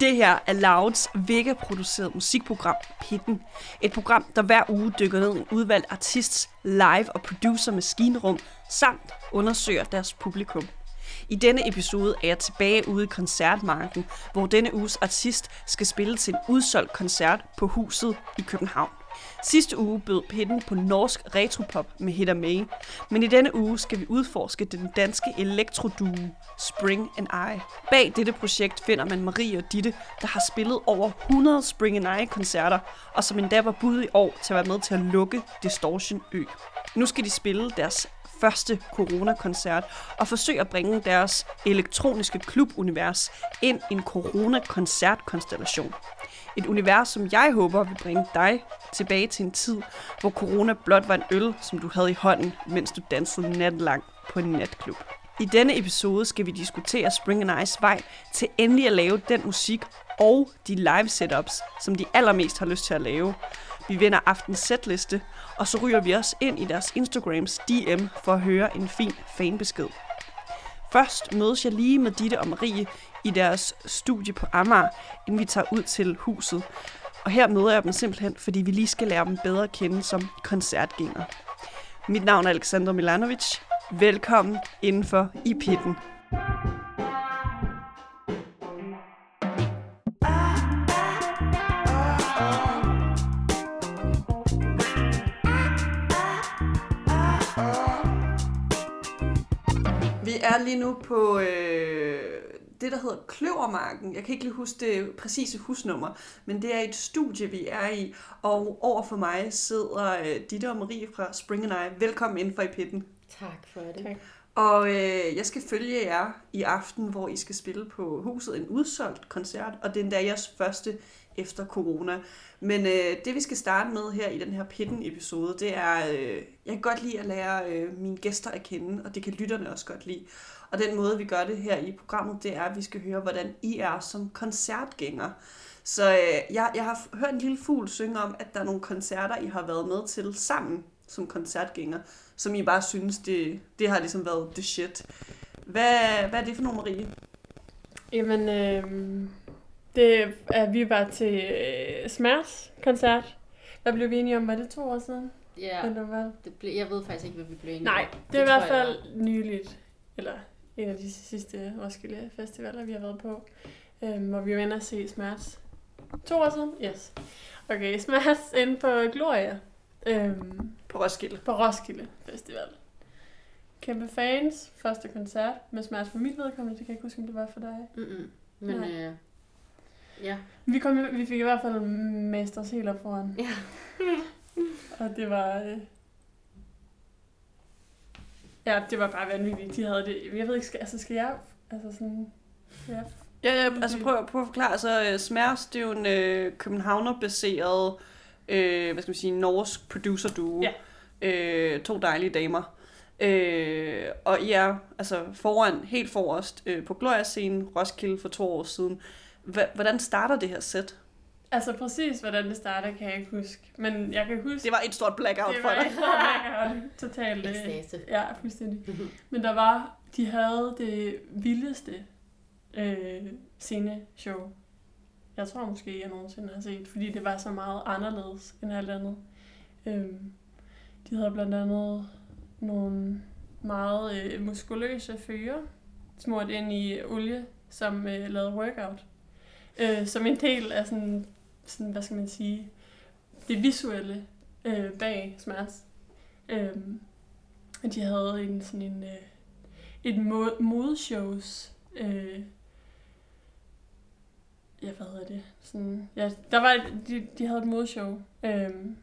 Det her er Louds Vega-produceret musikprogram Pitten. Et program, der hver uge dykker ned i en udvalgt artists live- og producer-maskinrum, samt undersøger deres publikum. I denne episode er jeg tilbage ude i koncertmarken, hvor denne uges artist skal spille til en udsolgt koncert på Huset i København. Sidste uge bød Pitten på norsk retropop med Hit May, men i denne uge skal vi udforske den danske elektroduo Spring and I. Bag dette projekt finder man Marie og Ditte, der har spillet over 100 Spring and I-koncerter, og som endda var bud i år til at være med til at lukke Distortion Ø. Nu skal de spille deres første corona-koncert og forsøge at bringe deres elektroniske klubunivers ind i en coronakoncertkonstellation. Et univers, som jeg håber vil bringe dig tilbage til en tid, hvor corona blot var en øl, som du havde i hånden, mens du dansede natten lang på en natklub. I denne episode skal vi diskutere Spring and Ice vej til endelig at lave den musik og de live setups, som de allermest har lyst til at lave. Vi vender aftens setliste, og så ryger vi os ind i deres Instagrams DM for at høre en fin fanbesked. Først mødes jeg lige med Ditte og Marie i deres studie på Amager, inden vi tager ud til huset. Og her møder jeg dem simpelthen, fordi vi lige skal lære dem bedre at kende som koncertgænger. Mit navn er Alexander Milanovic. Velkommen indenfor i pitten. Er lige nu på øh, det, der hedder Kløvermarken. Jeg kan ikke lige huske det præcise husnummer, men det er et studie, vi er i. Og over for mig sidder øh, Ditte og Marie fra Spring and I. Velkommen ind for i pitten. Tak for det. Tak. Og øh, jeg skal følge jer i aften, hvor I skal spille på huset en udsolgt koncert, og det er endda jeres første efter corona. Men øh, det vi skal starte med her i den her pitten-episode, det er, øh, jeg kan godt lide at lære øh, mine gæster at kende, og det kan lytterne også godt lide. Og den måde, vi gør det her i programmet, det er, at vi skal høre, hvordan I er som koncertgænger. Så øh, jeg, jeg har hørt en lille fugl synge om, at der er nogle koncerter, I har været med til sammen som koncertgænger, som I bare synes, det, det har ligesom været the shit. Hvad, hvad er det for nogle, Marie? Jamen, øh, det er, vi var til øh, Smærs koncert. Hvad blev vi enige om? Var det to år siden? Ja, Eller hvad? det ble, jeg ved faktisk ikke, hvad vi blev enige Nej, om. det er i hvert tror jeg fald nyligt. Eller en af de sidste Roskilde Festivaler, vi har været på. Øh, hvor vi var inde og se Smærs. To år siden? Yes. Okay, Smærs inde på Gloria. Øh, På Roskilde. på Roskilde Festival. Kæmpe fans. Første koncert med Smærs for mit vedkommende. Det kan jeg ikke huske, om det var for dig. Mm-mm. Men Nej. øh, ja, Vi, kom, vi fik i hvert fald masters helt op foran. Ja. og det var... Øh... Ja, det var bare vanvittigt. De havde det... Jeg ved ikke, skal, altså skal jeg... Altså sådan... Ja. Ja, ja altså prøv, prøv at forklare. Så uh, Smærs, det er jo en uh, københavner-baseret, uh, hvad skal man sige, norsk producer-duo. Ja. Uh, to dejlige damer. Uh, og I er altså foran, helt forrest uh, på Gloria-scenen, Roskilde for to år siden. Hvordan starter det her sæt? Altså præcis, hvordan det starter, kan jeg ikke huske. Men jeg kan huske... Det var et stort blackout det for var dig. et blackout. Totalt... øh, ekstase. Ja, fuldstændig. Men der var, de havde det vildeste øh, sceneshow, jeg tror måske, jeg nogensinde har set, fordi det var så meget anderledes end alt andet. Øhm, de havde blandt andet nogle meget øh, muskuløse fyre, smurt ind i olie, som øh, lavede workout. Øh, som en del af sådan, sådan, hvad skal man sige, det visuelle øh, bag Smerts. Og de havde en sådan en øh, et mo- modeshows øh, ja, hvad hedder det? Sådan, ja, der var et, de, de havde et modeshow. Øhm,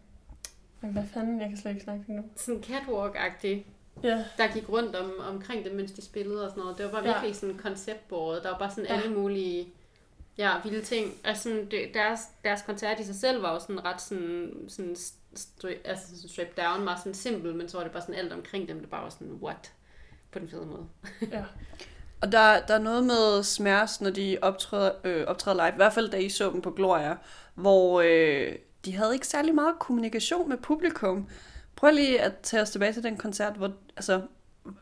hvad fanden, jeg kan slet ikke snakke det nu. Sådan catwalk-agtigt, Ja, der gik rundt om, omkring dem, mens de spillede og sådan noget. Det var bare Ja. virkelig sådan konceptbordet. Der var bare sådan Ja. alle mulige ja, vilde ting. Altså sådan, det, deres, deres koncert i sig selv var jo sådan ret sådan, sådan stri, altså sådan strip down, meget sådan simpel, men så var det bare sådan alt omkring dem, det bare var sådan, what? På den fede måde. ja. Og der, der er noget med Smærs, når de optræder, øh, optræder live, i hvert fald da I så dem på Gloria, hvor øh, de havde ikke særlig meget kommunikation med publikum. Prøv lige at tage os tilbage til den koncert, hvor altså,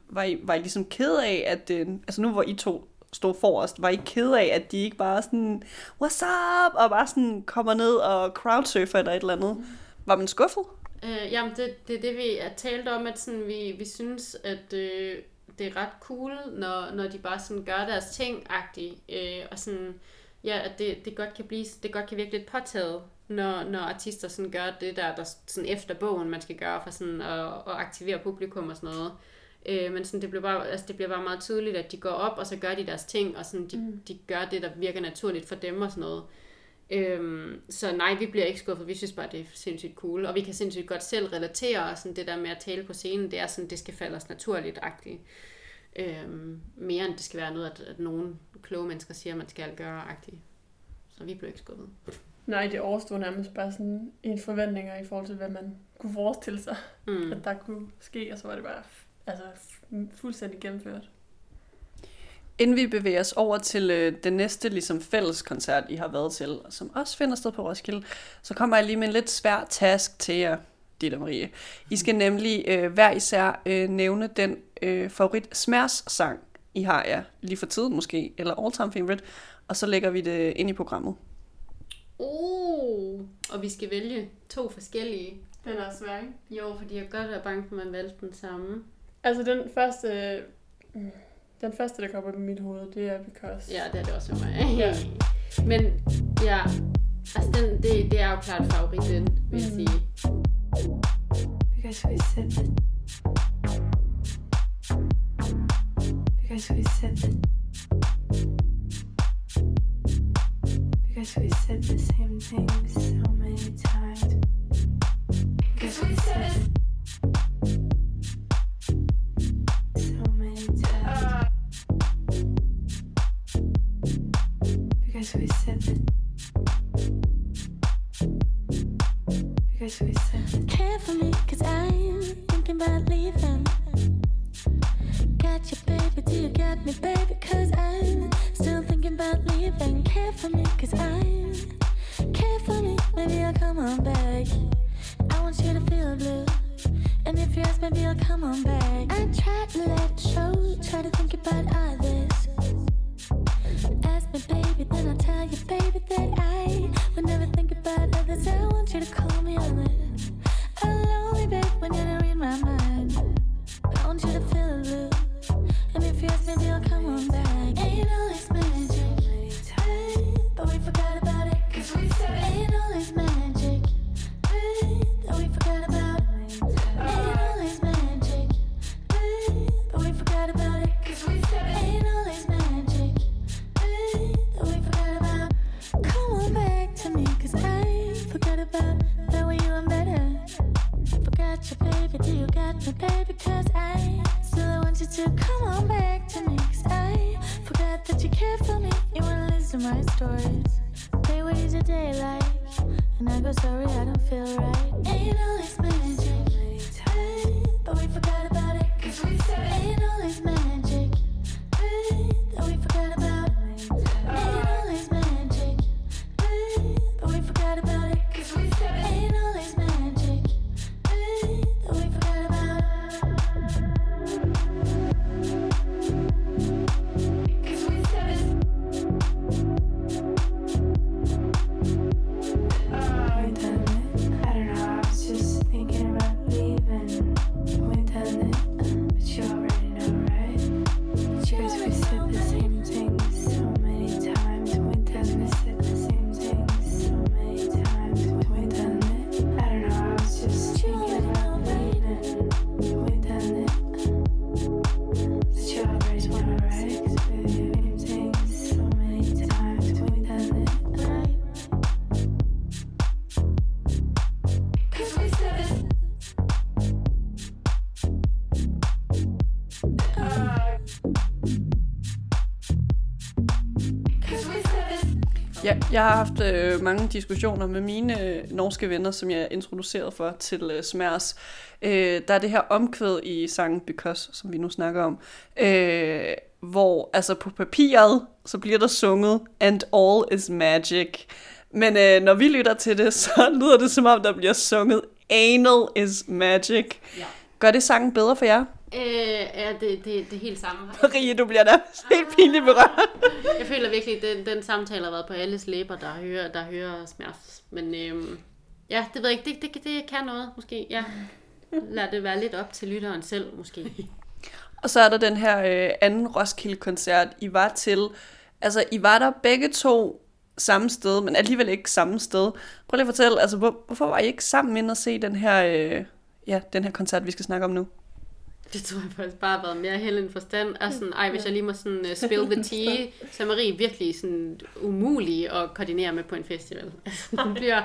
var, I, var I ligesom ked af, at øh, altså nu hvor I to stod forrest, var ikke ked af, at de ikke bare sådan, what's up, og bare sådan kommer ned og crowdsurfer eller et eller andet. Var man skuffet? Øh, jamen, det, det er det, vi har talt om, at sådan, vi, vi synes, at øh, det er ret cool, når, når de bare sådan gør deres ting agtigt øh, og sådan, ja, at det, det godt kan blive, det godt kan virke lidt påtaget, når, når artister sådan gør det der, der sådan efter bogen, man skal gøre for sådan at, at aktivere publikum og sådan noget. Øh, men sådan, det, bliver bare, altså, det bliver bare meget tydeligt, at de går op, og så gør de deres ting, og sådan, de, mm. de gør det, der virker naturligt for dem og sådan noget. Øhm, så nej, vi bliver ikke skuffet. Vi synes bare, det er sindssygt cool. Og vi kan sindssygt godt selv relatere og sådan det der med at tale på scenen. Det er sådan, det skal falde os naturligt-agtigt. Øhm, mere end det skal være noget, at, at nogen kloge mennesker siger, at man skal gøre-agtigt. Så vi bliver ikke skuffet. Nej, det overstod nærmest bare sådan en forventninger i forhold til, hvad man kunne forestille sig, mm. at der kunne ske, og så var det bare altså, fuldstændig gennemført. Inden vi bevæger os over til øh, den næste ligesom, fælles koncert, I har været til, som også finder sted på Roskilde, så kommer jeg lige med en lidt svær task til jer, Ditte Marie. I skal nemlig øh, hver især øh, nævne den øh, favorit Smærs sang, I har ja, lige for tiden måske, eller all time favorite, og så lægger vi det ind i programmet. Uh, og vi skal vælge to forskellige. Den er svær, ikke? Jo, fordi jeg godt er bange for, at man valgte den samme. Altså den første... Mm, den første, der kommer på mit hoved, det er Because. Ja, det er det også for mig. Ja. Men ja, altså den, det, det er jo klart favoritten, vil jeg mm. sige. Because we said it. Because we said it. Because we said the same thing so many times. Because we said it. Because we said. Because we said. Care for me, cause I'm thinking about leaving. Got you, baby, do you got me, baby? Cause I'm still thinking about leaving. Care for me, cause I'm. Care for me, maybe I'll come on back. I want you to feel blue. And if you ask, maybe I'll come on back. I try to let it show, try to think about others. Ask me, baby, then I'll tell you, baby, that I would never think about others. I want you to call me on it. I'm lonely, babe, when you're not in my mind. I want you to feel blue. And if you ask, maybe I'll come on back. Ain't always magic, but we forgot stories. Hey, what is your day like? And I go, sorry, I don't feel right. Ain't always jeg har haft øh, mange diskussioner med mine øh, norske venner, som jeg er introduceret for til øh, Smærs. Øh, der er det her omkvæd i sangen Because, som vi nu snakker om, øh, hvor altså på papiret, så bliver der sunget, and all is magic. Men øh, når vi lytter til det, så lyder det som om, der bliver sunget, anal is magic. Ja. Gør det sangen bedre for jer? Øh, ja, det, det, det er helt samme. Marie, du bliver nærmest helt pinligt berørt. Jeg føler virkelig, at den, den samtale har været på alles læber, der hører, der hører smærs. Men øhm, ja, det ved jeg ikke. Det, det, det kan noget, måske. Ja. Lad det være lidt op til lytteren selv, måske. Og så er der den her øh, anden Roskilde-koncert, I var til. Altså, I var der begge to samme sted, men alligevel ikke samme sted. Prøv lige at fortælle, altså, hvor, hvorfor var I ikke sammen ind og se den her, øh, ja, den her koncert, vi skal snakke om nu? Det tror jeg faktisk bare har været mere held end forstand. Og sådan, ej, hvis jeg lige må sådan uh, spill the tea, så er Marie virkelig sådan umulig at koordinere med på en festival. Altså, hun bliver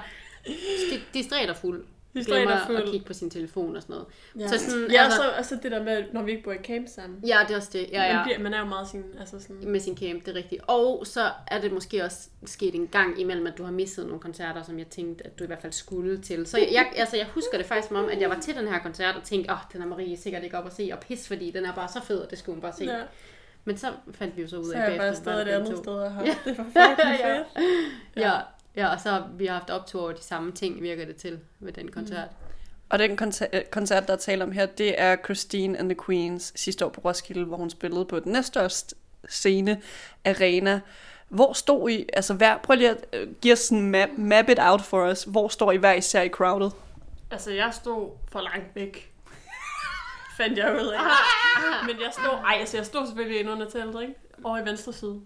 distræt og fuld. Og Glemmer at kigge på sin telefon og sådan noget. Ja, Så sådan, ja altså- så, og så det der med, når vi ikke bor i camp sammen. Ja, det er også det. Ja, ja. Man, bliver, man er jo meget sin, altså sådan... med sin camp, det er rigtigt. Og så er det måske også sket en gang imellem, at du har misset nogle koncerter, som jeg tænkte, at du i hvert fald skulle til. Så jeg, jeg, altså, jeg husker det faktisk som om, at jeg var til den her koncert og tænkte, åh, oh, den er Marie sikkert ikke op at se, og pis, fordi den er bare så fed, og det skulle hun bare se. Ja. Men så fandt vi jo så ud så af er jeg bare bagefter, stadig det andet sted og har Ja. det var fucking fedt. Ja, ja, og så har vi haft optur over de samme ting, virker det til ved den koncert. Og den koncer- øh, koncert, der er tale om her, det er Christine and the Queens sidste år på Roskilde, hvor hun spillede på den næststørste scene, Arena. Hvor stod I, altså hver, prøv lige at øh, give os sådan map, map it out for os. Hvor står I hver især i crowded? Altså, jeg stod for langt væk. Fandt jeg ud af. Men jeg stod, ej, altså jeg stod selvfølgelig inde under teltet, ikke? Over i venstre side.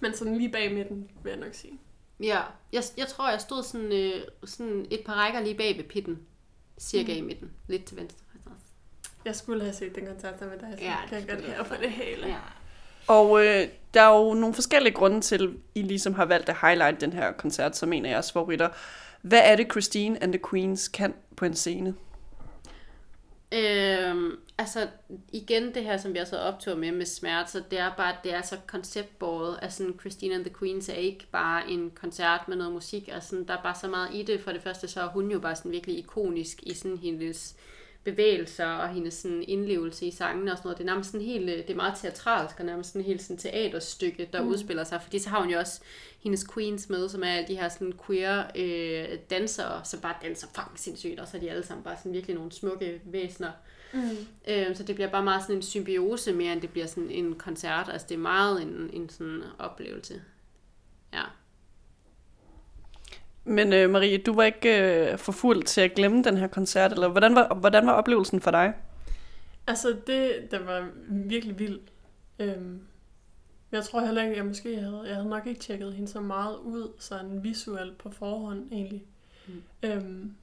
Men sådan lige bag midten, vil jeg nok sige. Ja, jeg, jeg tror, jeg stod sådan, øh, sådan et par rækker lige bag ved pitten. Cirka mm. i midten. Lidt til venstre. Jeg skulle have set den koncert sammen med dig, så Ja, kan jeg godt høre for det hele. Ja. Og øh, der er jo nogle forskellige grunde til, at I ligesom har valgt at highlight den her koncert, som en af jeres favoritter. Hvad er det, Christine and the Queens kan på en scene? Øhm, altså igen det her, som vi også har optur med med smerte, så det er bare, det er så konceptbordet, altså sådan, Christine and the Queens er ikke bare en koncert med noget musik, altså sådan, der er bare så meget i det. For det første så er hun jo bare sådan virkelig ikonisk i sådan hendes bevægelser og hendes sådan indlevelse i sangene og sådan noget. Det er nærmest sådan helt, øh, det er meget teatralsk og nærmest sådan helt sådan teaterstykke, der mm. udspiller sig. Fordi så har hun jo også hendes queens med, som er alle de her sådan queer øh, dansere, som bare danser fucking sindssygt, og så er de alle sammen bare sådan virkelig nogle smukke væsener. Mm. Øh, så det bliver bare meget sådan en symbiose mere, end det bliver sådan en koncert. Altså det er meget en, en sådan oplevelse. Ja. Men øh, Marie, du var ikke øh, for fuld til at glemme den her koncert, eller hvordan var, hvordan var oplevelsen for dig? Altså, det, det var virkelig vildt. Øhm, jeg tror heller ikke, jeg måske havde, jeg havde nok ikke tjekket hende så meget ud, sådan visuelt på forhånd egentlig. Mm. Mm. Øhm,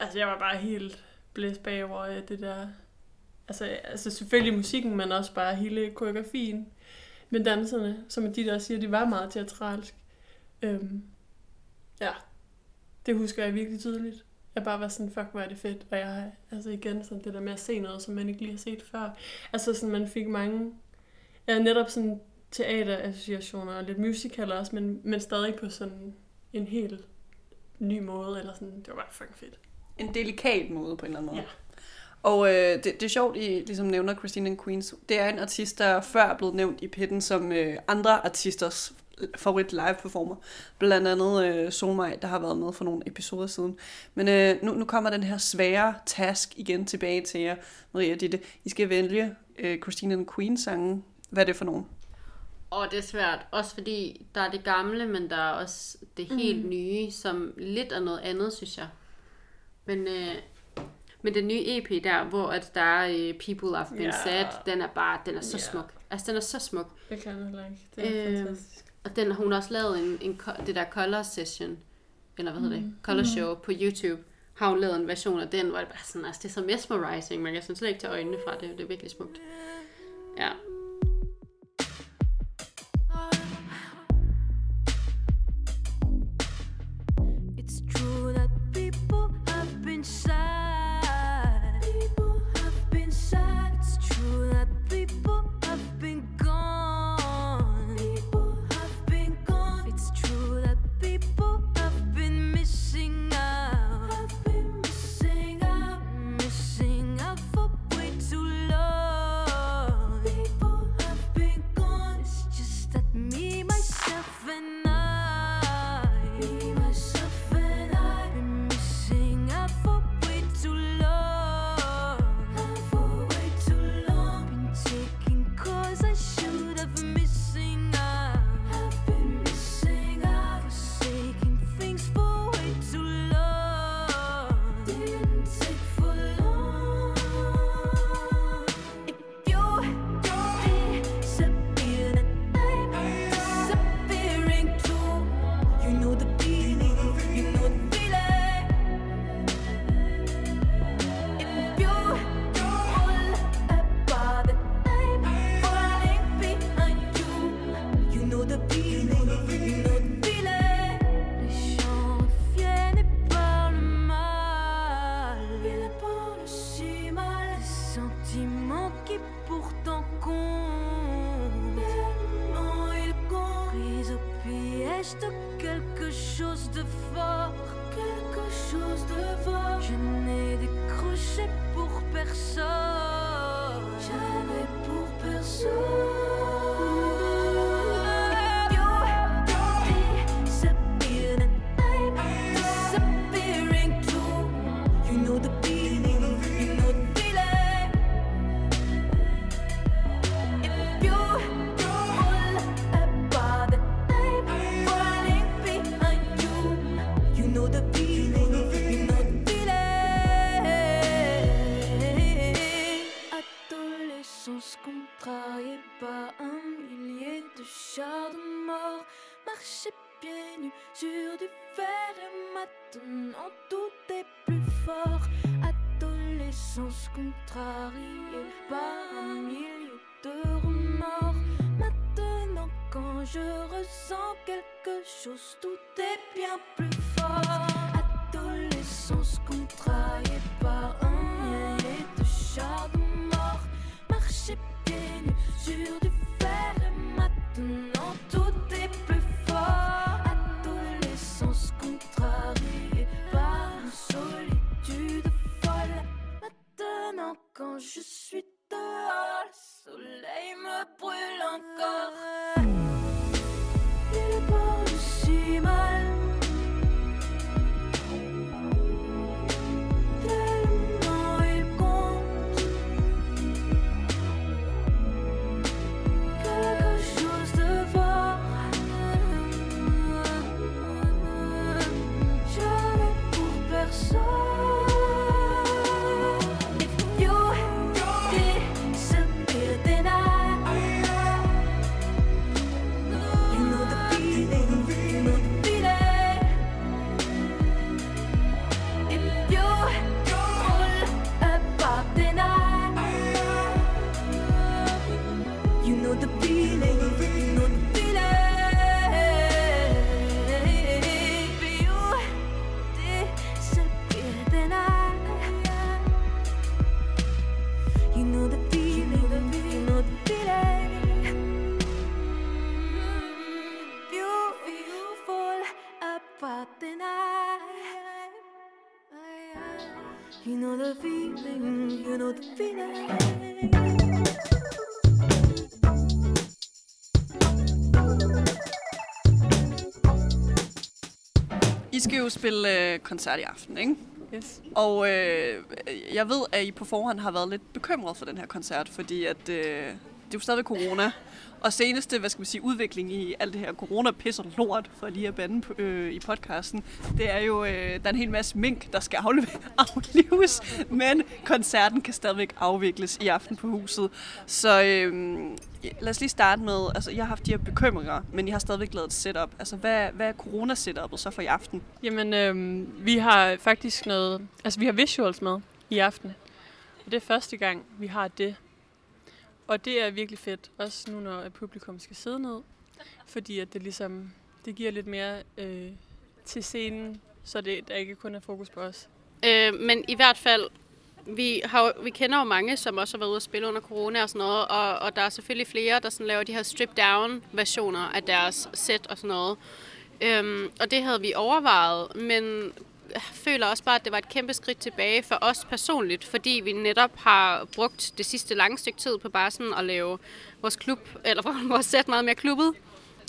altså, jeg var bare helt blæst bagover af det der, altså, altså selvfølgelig musikken, men også bare hele koreografien med danserne, som de der siger, de var meget teatralsk. Øhm, ja, det husker jeg virkelig tydeligt. Jeg bare var sådan, fuck, hvor er det fedt. Og jeg har, altså igen, sådan det der med at se noget, som man ikke lige har set før. Altså sådan, man fik mange, ja, netop sådan teaterassociationer og lidt musical også, men, men stadig på sådan en helt ny måde, eller sådan, det var bare fucking fedt. En delikat måde på en eller anden måde. Ja. Og øh, det, det er sjovt, I ligesom nævner Christine and Queens. Det er en artist, der før er blevet nævnt i pitten som øh, andre artisters favorit live performer. Blandt andet øh, Solmaj, der har været med for nogle episoder siden. Men øh, nu, nu kommer den her svære task igen tilbage til jer, Maria Ditte. I skal vælge øh, Christine and Queens sangen. Hvad er det for nogen? Og det er svært, også fordi der er det gamle, men der er også det helt mm. nye, som lidt er noget andet, synes jeg. Men, øh, men den nye EP der, hvor at der er øh, People I've Been Ja. Sad, den er bare, den er så Ja. smuk. Altså, den er så smuk. Det kan jeg heller ikke. Det er Øhm, fantastisk. Og den har hun også lavet en, en, det der color session, eller hvad hedder det, color show på YouTube, har hun lavet en version af den, hvor det bare sådan, altså det er så mesmerizing, man kan sådan slet ikke tage øjnene fra det, det er virkelig smukt. Ja. Tout est bien plus fort. Adolescence contrariée par un millier de chars de mort. Marcher pieds nus sur du fer et maintenant tout est plus fort. Adolescence contrariée par une solitude folle. Maintenant quand je suis dehors, le soleil me brûle encore. Spille øh, koncert i aften, ikke? Yes. Og øh, jeg ved, at I på forhånd har været lidt bekymret for den her koncert, fordi at, øh, det er jo stadig corona. Og seneste, hvad skal man sige, udvikling i alt det her corona pisser lort, for lige at bande på, øh, i podcasten, det er jo, øh, der er en hel masse mink, der skal aflives, men koncerten kan stadigvæk afvikles i aften på huset. Så øh, lad os lige starte med, altså jeg har haft de her bekymringer, men jeg har stadigvæk lavet et setup. Altså hvad, hvad er corona-setupet så for i aften? Jamen, øh, vi har faktisk noget... Altså, vi har visuals med i aften. Og det er første gang, vi har det. Og det er virkelig fedt, også nu når publikum skal sidde ned. Fordi at det ligesom... Det giver lidt mere øh, til scenen, så det der ikke kun er fokus på os. Øh, men i hvert fald, vi, har, vi kender jo mange, som også har været ude at spille under corona og sådan noget, og, og der er selvfølgelig flere, der sådan laver de her strip-down versioner af deres sæt og sådan noget. Øhm, og det havde vi overvejet, men føler også bare, at det var et kæmpe skridt tilbage for os personligt, fordi vi netop har brugt det sidste lange stykke tid på bare sådan at lave vores klub, eller vores sæt meget mere klubbet.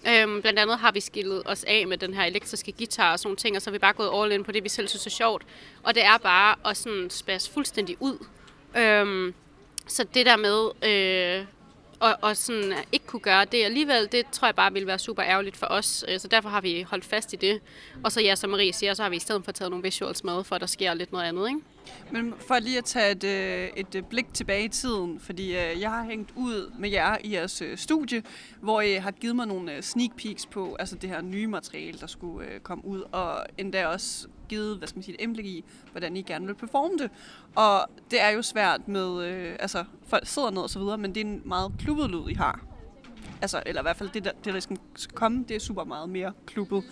Øhm, blandt andet har vi skillet os af med den her elektriske guitar og sådan ting, og så har vi bare gået all in på det, vi selv synes er sjovt. Og det er bare at sådan spasse fuldstændig ud. Øhm, så det der med øh, og, og sådan ikke kunne gøre det alligevel, det tror jeg bare ville være super ærgerligt for os. Øh, så derfor har vi holdt fast i det. Og så ja, som Marie siger, så har vi i stedet for taget nogle visuals med, for at der sker lidt noget andet, ikke? Men for lige at tage et, øh, et øh, blik tilbage i tiden, fordi øh, jeg har hængt ud med jer i jeres studie, hvor I har givet mig nogle sneak peeks på altså det her nye materiale, der skulle komme ud, og endda også givet hvad skal man sige, et indblik i, hvordan I gerne vil performe det. Og det er jo svært med, altså folk sidder ned og så videre, men det er en meget klubbet lyd, I har. Altså, eller i hvert fald det, der, det, der skal skal komme, det er super meget mere klubbet.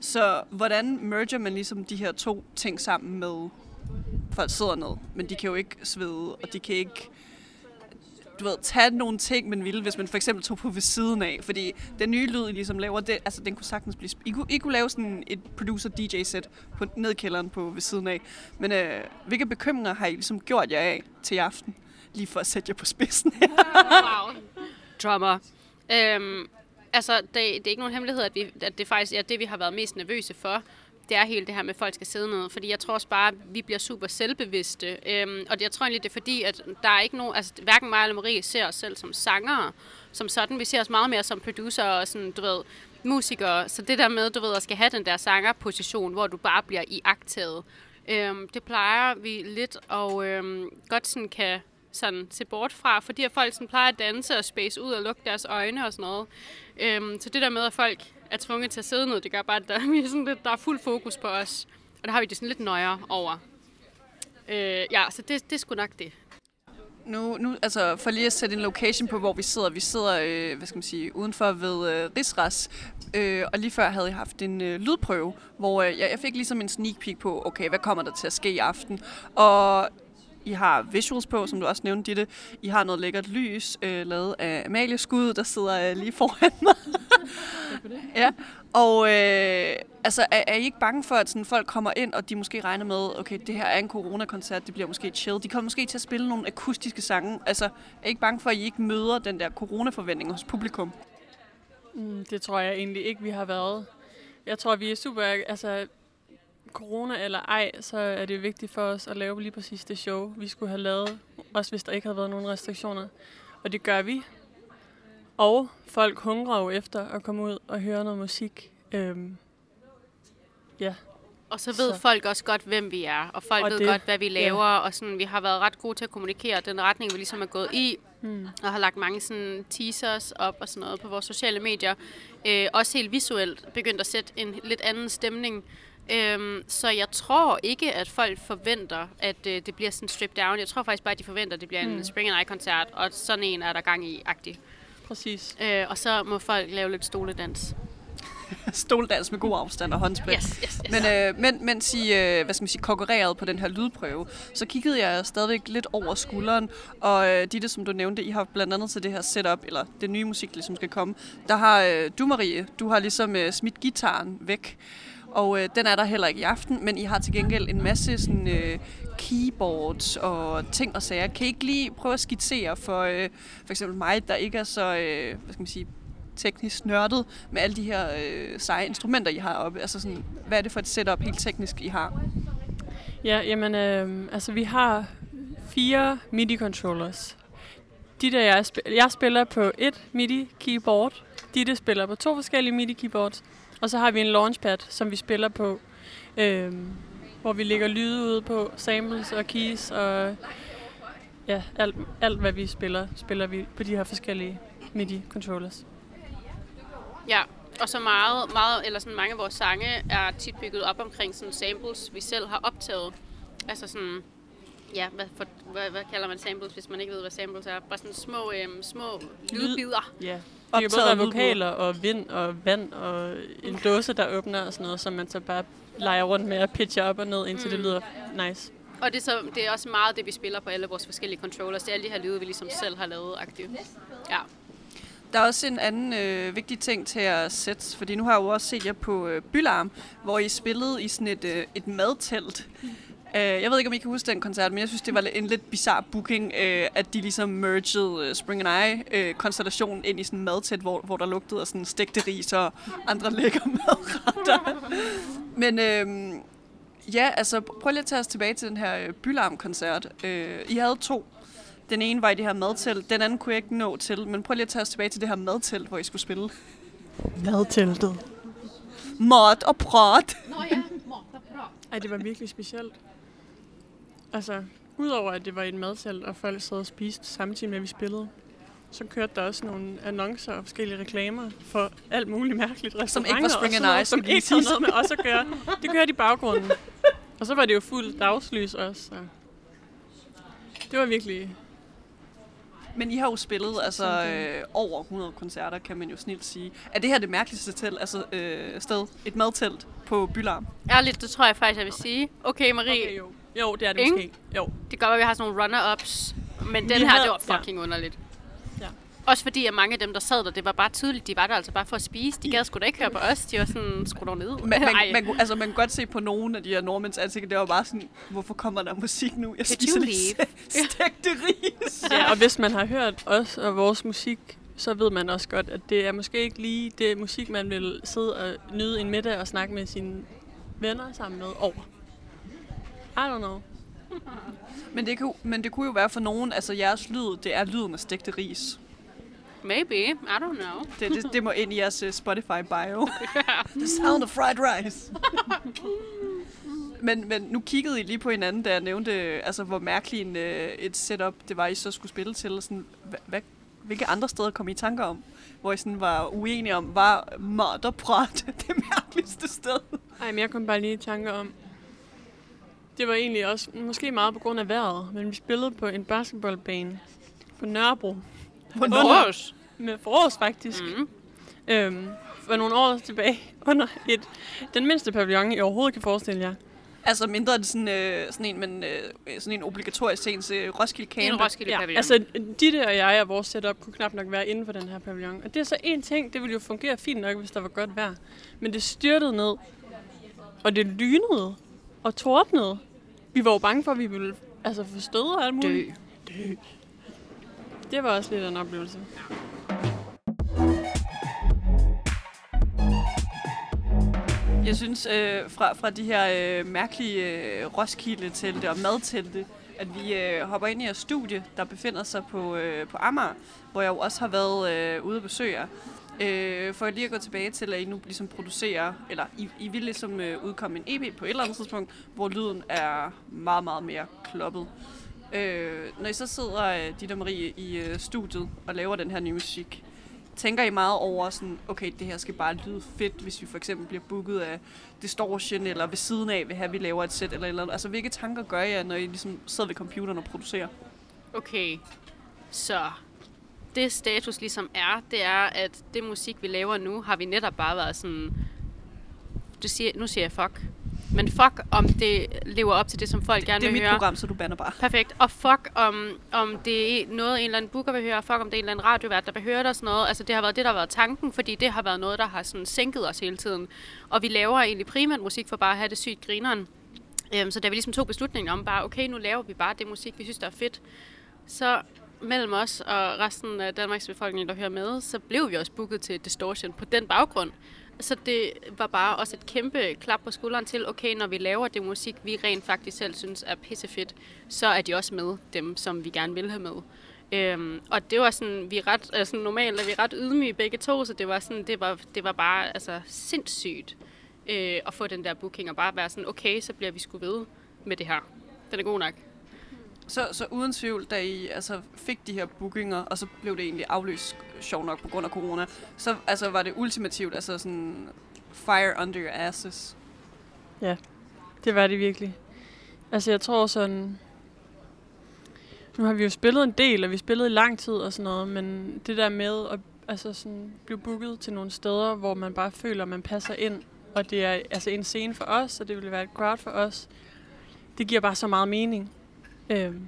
Så hvordan merger man ligesom de her to ting sammen med folk sidder ned, men de kan jo ikke svede, og de kan ikke... du ved, tage nogle ting, man ville, hvis man for eksempel tog på ved siden af. Fordi den nye lyd, I ligesom laver, det, altså, den kunne sagtens blive... I kunne, I kunne lave sådan et producer-DJ-sæt på, ned i kælderen på ved siden af. Men øh, hvilke bekymringer har I ligesom gjort jer af til i aften? Lige for at sætte jer på spidsen her. Wow. Drummer. Øhm, altså, det, det er ikke nogen hemmelighed, at, vi, at det faktisk er det, vi har været mest nervøse for. Det er hele det her med, at folk skal sidde ned. Fordi jeg tror også bare, at vi bliver super selvbevidste. Øhm, og det, jeg tror egentlig, det er fordi, at der er ikke nogen... Altså, hverken mig eller Marie ser os selv som sangere. Som sådan. Vi ser os meget mere som producer og sådan, du ved, musikere. Så det der med, du ved, at skal have den der sangerposition, hvor du bare bliver iagtaget. Øhm, det plejer vi lidt og øhm, godt sådan kan sådan se bort fra, fordi at folk sådan plejer at danse og space ud og lukke deres øjne og sådan noget. Øhm, så det der med, at folk er tvunget til at sidde ned, det gør bare, at der, vi er sådan lidt, der er fuld fokus på os. Og der har vi det sådan lidt nøjere over. Øh, ja, så det, det er sgu nok det. Nu, nu, altså for lige at sætte en location på, hvor vi sidder. Vi sidder, øh, hvad skal man sige, udenfor ved øh, Rigsras. Øh, og lige før havde jeg haft en øh, lydprøve, hvor øh, jeg, jeg fik ligesom en sneak peek på, okay, hvad kommer der til at ske i aften? Og i har visuals på, som du også nævnte, Ditte. I har noget lækkert lys, øh, lavet af Amalie Skud, der sidder øh, lige foran mig. ja, og øh, altså, er, er I ikke bange for, at sådan, folk kommer ind, og de måske regner med, okay, det her er en coronakoncert, det bliver måske chill. De kommer måske til at spille nogle akustiske sange. Altså, er I ikke bange for, at I ikke møder den der coronaforventning hos publikum? Mm, det tror jeg egentlig ikke, vi har været. Jeg tror, vi er super... Altså, corona eller ej, så er det vigtigt for os at lave lige præcis det show, vi skulle have lavet. Også hvis der ikke havde været nogen restriktioner. Og det gør vi. Og folk hungrer jo efter at komme ud og høre noget musik. Øhm, ja, Og så ved Så. folk også godt, hvem vi er, og folk Og ved det- godt, hvad vi laver, ja. og sådan, vi har været ret gode til at kommunikere den retning, vi ligesom er gået i, Hmm. og har lagt mange sådan, teasers op og sådan noget på vores sociale medier. Øh, også helt visuelt begyndt at sætte en lidt anden stemning. Øhm, så jeg tror ikke, at folk forventer, at øh, det bliver sådan stripped down. Jeg tror faktisk bare, at de forventer, at det bliver en Mm. Spring and Eye-koncert, og sådan en er der gang i, agtig. præcis. Øh, og så må folk lave lidt stoledans. Stoldans med god afstand og håndsprit. Yes, yes, yes. Men, øh, men, mens I, øh, hvad skal man sige, konkurrerede på den her lydprøve, så kiggede jeg stadigvæk lidt over skulderen, og øh, Ditte, som du nævnte, I har blandt andet til det her setup, eller det nye musik, der ligesom skal komme, der har øh, du, Marie, du har ligesom øh, smidt gitaren væk, og øh, den er der heller ikke i aften, men I har til gengæld en masse sådan, øh, keyboards og ting og sager. Kan I ikke lige prøve at skitsere for øh, for eksempel mig, der ikke er så, øh, hvad skal man sige, teknisk nørdet med alle de her øh, seje instrumenter, I har oppe? Altså sådan, hvad er det for et setup helt teknisk, I har? Ja, jamen, øh, altså vi har fire MIDI-controllers. De der, jeg, spiller, jeg spiller på et MIDI-keyboard. Ditte spiller på to forskellige MIDI-keyboards. Og så har vi en launchpad, som vi spiller på, øh, hvor vi lægger lyde ud på, samples og keys og ja, alt, alt hvad vi spiller, spiller vi på de her forskellige MIDI-controllers. Ja, og så meget, meget, eller sådan mange af vores sange er tit bygget op omkring sådan samples, vi selv har optaget. Altså sådan, ja, hvad, for, hvad, hvad kalder man samples, hvis man ikke ved, hvad samples er? Bare sådan små, øhm, små lydbider. Ja. Det kan både Optaget være vokaler og vind og vand og en dåse, der åbner og sådan noget, som man så bare leger rundt med at pitche op og ned, indtil mm. det lyder nice. Og det er, så, det er også meget det, vi spiller på alle vores forskellige controllers. Det er alle de her lyde, vi ligesom selv har lavet aktivt. Ja. Der er også en anden øh, vigtig ting til at sætte, fordi nu har jeg jo også set jer på øh, Bylarm, hvor I spillede i sådan et, øh, et madtelt. Uh, jeg ved ikke, om I kan huske den koncert, men jeg synes, det var en lidt bizarre booking, øh, at de ligesom merged øh, Spring and Eye-konstellationen ind i sådan en madtelt, hvor, hvor der lugtede af sådan stegte ris og andre lækre madretter. men øh, ja, altså prøv lige at tage os tilbage til den her øh, Bylarm-koncert. Øh, I havde to. Den ene var i det her madtelt, den anden kunne jeg ikke nå til, men prøv lige at tage os tilbage til det her madtelt, hvor I skulle spille. Madteltet. Mad og prat. Nå ja, mor, bra. Ej, det var virkelig specielt. Altså, udover at det var i et madtelt, og folk sad og spiste samtidig med, at vi spillede, så kørte der også nogle annoncer og forskellige reklamer for alt muligt mærkeligt Som ikke var Spring and noget, Ice, Som ikke havde noget med os at gøre. Det kørte i baggrunden. Og så var det jo fuld dagslys også. Så. Det var virkelig... Men I har jo spillet altså, øh, over 100 koncerter, kan man jo snilt sige. Er det her det mærkeligste telt, altså, øh, sted? Et madtelt på Bylarm? Ærligt, det tror jeg faktisk, jeg vil sige. Okay, Marie, Okay, jo. Jo, det er det Ikke? måske. Jo. det kan godt være, at vi har sådan nogle runner-ups, men den Vi her, havde- det var ja. fucking underligt. Også fordi, at mange af dem, der sad der, det var bare tydeligt, de var der altså bare for at spise. De gad sgu da ikke høre på os. De var sådan, skru dog ned. Man, man, Ej. man, kunne- altså, man kunne godt se på nogle af de her nordmænds ansigter, det var bare sådan, hvorfor kommer der musik nu? Jeg spiser lige stegte ris. Ja, og hvis man har hørt os og vores musik, så ved man også godt, at det er måske ikke lige det musik, man vil sidde og nyde en middag og snakke med sine venner sammen med over. I don't know. Men det, kunne, men det kunne jo være for nogen, altså jeres lyd, det er lyden af stegte ris. Maybe. I don't know. Det, det, det må ind i jeres uh, Spotify bio. The sound of fried rice. men, men nu kiggede I lige på hinanden, da jeg nævnte, altså, hvor mærkelig en, øh, et setup det var, I så skulle spille til. og Sådan, hvad, hvilke andre steder kom I i tanker om? Hvor I sådan var uenige om, var Motherprat det mærkeligste sted? Ej, men jeg kom bare lige i tanke om, det var egentlig også måske meget på grund af vejret, men vi spillede på en basketballbane på Nørrebro. Vores. Med forårs faktisk. Mm. Øhm, for nogle år tilbage under et, den mindste pavillon, I overhovedet kan forestille jer. Altså mindre end sådan, øh, sådan en, men, øh, sådan en obligatorisk scene til Roskilde Camp. En Roskilde Ja, pavillon. altså Ditte og jeg og vores setup kunne knap nok være inden for den her pavillon. Og det er så en ting, det ville jo fungere fint nok, hvis der var godt vejr. Men det styrtede ned, og det lynede og tordnede. Vi var jo bange for, at vi ville altså, få stød og alt muligt. Dø. Dø. Det var også lidt en oplevelse. Jeg synes, øh, fra, fra de her øh, mærkelige øh, Roskilde-telte og madtelte, at vi øh, hopper ind i et studie, der befinder sig på, øh, på Amager, hvor jeg jo også har været øh, ude at besøge jer. Øh, for lige at gå tilbage til, at I nu ligesom producerer, eller I, I vil ligesom øh, udkomme en EP på et eller andet tidspunkt, hvor lyden er meget, meget mere kloppet. Øh, når I så sidder, øh, dit og Marie, i øh, studiet og laver den her nye musik, tænker I meget over sådan, okay, det her skal bare lyde fedt, hvis vi for eksempel bliver booket af Distortion, eller ved siden af, vil have, at vi laver et sæt, eller, eller andet. Altså, hvilke tanker gør jeg, når I ligesom sidder ved computeren og producerer? Okay, så det status ligesom er, det er, at det musik, vi laver nu, har vi netop bare været sådan... Det siger, nu siger jeg fuck. Men fuck, om det lever op til det, som folk gerne Det er vil mit høre. program, så du banner bare. Perfekt. Og fuck, om, om det er noget, en eller anden booker vil høre, fuck, om det er en eller anden radiovært, der vil høre det og sådan noget. Altså, det har været det, der har været tanken, fordi det har været noget, der har sådan sænket os hele tiden. Og vi laver egentlig primært musik for bare at have det sygt grineren. Øhm, så da vi ligesom tog beslutningen om bare, okay, nu laver vi bare det musik, vi synes, der er fedt, så mellem os og resten af Danmarks befolkning, der hører med, så blev vi også booket til Distortion på den baggrund. Så det var bare også et kæmpe klap på skulderen til, okay, når vi laver det musik, vi rent faktisk selv synes er pissefedt, så er de også med, dem som vi gerne vil have med. Øhm, og det var sådan, vi er ret, altså normalt er vi ret ydmyge begge to, så det var sådan, det var, det var bare altså, sindssygt øh, at få den der booking og bare være sådan, okay, så bliver vi sgu ved med det her. Den er god nok. Så, så uden tvivl, da I altså, fik de her bookinger, og så blev det egentlig aflyst, sjov nok, på grund af corona, så altså, var det ultimativt, altså sådan, fire under your asses. Det var det virkelig. Altså, jeg tror sådan... Nu har vi jo spillet en del, og vi spillede i lang tid og sådan noget, men det der med at altså sådan, blive booket til nogle steder, hvor man bare føler, at man passer ind, og det er altså en scene for os, og det vil være et crowd for os, det giver bare så meget mening. Øhm,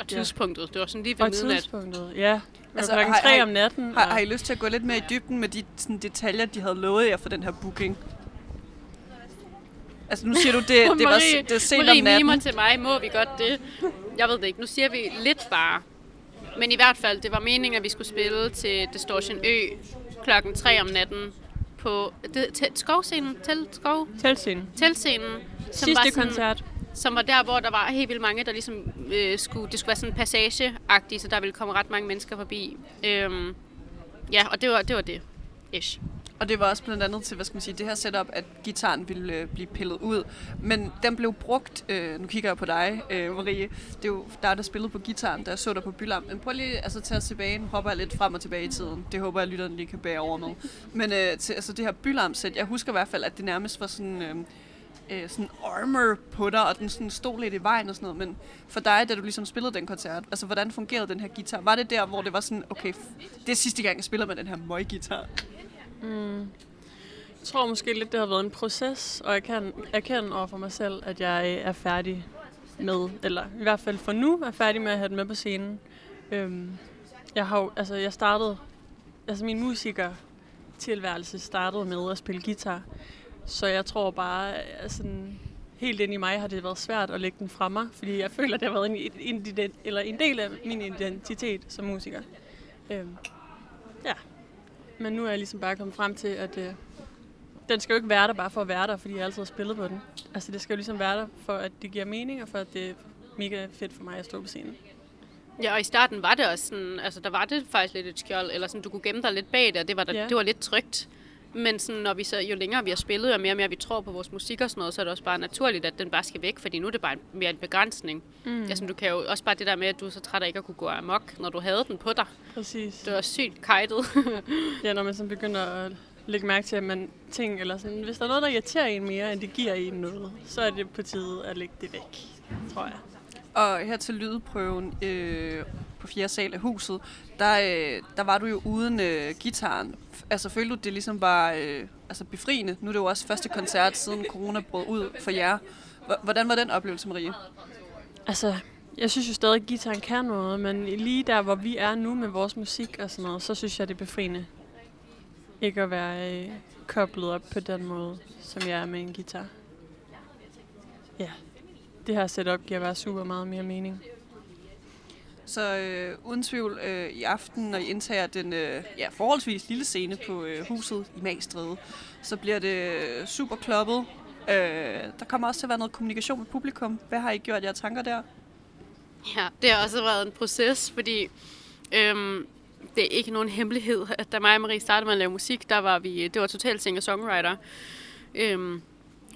Og tidspunktet, det var sådan lige ved og midnat. tidspunktet, ja. Altså, klokken har- om natten. Har, og- har I lyst til at gå lidt mere i dybden med de sådan, detaljer, de havde lovet jer for den her booking? Altså nu siger du, det, det var Marie, det er sent Marie om natten. mimer til mig, må vi godt det? Jeg ved det ikke. Nu siger vi lidt bare. Men i hvert fald, det var meningen, at vi skulle spille til Distortion Ø klokken 3 om natten på det, til, skovscenen, til, skov, Teltscenen. teltscenen, som Sidste var, sådan, koncert som var der, hvor der var helt vildt mange, der ligesom øh, skulle, det skulle være sådan passageagtigt, så der ville komme ret mange mennesker forbi. Øhm, ja, og det var det. Var det. Ish. Og det var også blandt andet til, hvad skal man sige, det her setup, at gitaren ville øh, blive pillet ud. Men den blev brugt, øh, nu kigger jeg på dig, øh, Marie, det er jo dig, der spillede på gitaren, der så dig på Bylam. Men prøv lige altså, tage os tilbage, nu hopper jeg lidt frem og tilbage i tiden. Det håber jeg, lytteren lige kan bære over med. Men øh, til, altså, det her Bylam-sæt, jeg husker i hvert fald, at det nærmest var sådan... Øh, øh, sådan armor på dig, og den sådan stod lidt i vejen og sådan noget. Men for dig, da du ligesom spillede den koncert, altså hvordan fungerede den her guitar? Var det der, hvor det var sådan, okay, det er sidste gang, jeg spiller med den her møg-guitar? Mm. Jeg tror måske lidt, det har været en proces, og jeg kan erkende over for mig selv, at jeg øh, er færdig med, eller i hvert fald for nu er færdig med at have den med på scenen. Øhm, Jeg har jo, altså jeg startede, altså min musiker tilværelse startede med at spille guitar. Så jeg tror bare, at sådan, helt ind i mig har det været svært at lægge den fra mig, fordi jeg føler, at det har været en, en, en, eller en del af min identitet som musiker. Øhm, ja. Men nu er jeg ligesom bare kommet frem til, at øh, den skal jo ikke være der bare for at være der, fordi jeg altid har spillet på den. Altså det skal jo ligesom være der for, at det giver mening, og for at det er mega fedt for mig at stå på scenen. Ja, og i starten var det også sådan, altså der var det faktisk lidt et skjold, eller sådan, du kunne gemme dig lidt bag det, og det var, der, Ja. det var lidt trygt. Men sådan, når vi så, jo længere vi har spillet, og mere og mere vi tror på vores musik og sådan noget, så er det også bare naturligt, at den bare skal væk, fordi nu er det bare en, mere en begrænsning. Mm. Altså, du kan jo også bare det der med, at du er så træt af ikke at kunne gå amok, når du havde den på dig. Præcis. Det var sygt kajtet. Ja, når man så begynder at lægge mærke til, at man ting, eller sådan, hvis der er noget, der irriterer en mere, end det giver en noget, så er det på tide at lægge det væk, tror jeg. Og her til lydprøven øh, på fjerde sal af huset, der, øh, der var du jo uden øh, gitaren. Altså følte du, det ligesom var øh, altså befriende? Nu er det jo også første koncert, siden corona brød ud for jer. Hvordan var den oplevelse, Marie? Altså, jeg synes jo stadig, at gitaren kan noget, men lige der, hvor vi er nu med vores musik og sådan noget, så synes jeg, det er befriende. Ikke at være øh, koblet op på den måde, som jeg er med en guitar. Ja, det her setup giver bare super meget mere mening. Så øh, uden tvivl øh, i aften, når I indtager den øh, ja, forholdsvis lille scene på øh, huset i Magstræde, så bliver det øh, super kloppet. Øh, der kommer også til at være noget kommunikation med publikum. Hvad har I gjort jer tanker der? Ja, det har også været en proces, fordi øhm, det er ikke nogen hemmelighed, at da mig og Marie startede med at lave musik, der var vi, det var totalt singer-songwriter. Øhm,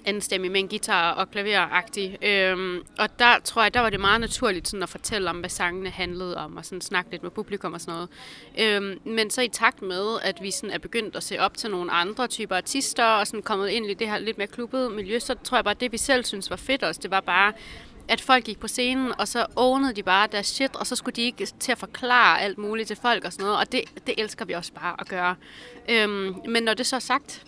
enstemmig stemme med en guitar og klaveragtig. Øhm, og der tror jeg, der var det meget naturligt sådan at fortælle om, hvad sangene handlede om, og sådan snakke lidt med publikum og sådan noget. Øhm, men så i takt med, at vi sådan er begyndt at se op til nogle andre typer artister, og sådan kommet ind i det her lidt mere klubbede miljø, så tror jeg bare, at det vi selv synes var fedt også, det var bare, at folk gik på scenen, og så ownede de bare deres shit, og så skulle de ikke til at forklare alt muligt til folk og sådan noget, og det, det elsker vi også bare at gøre. Øhm, men når det så er sagt,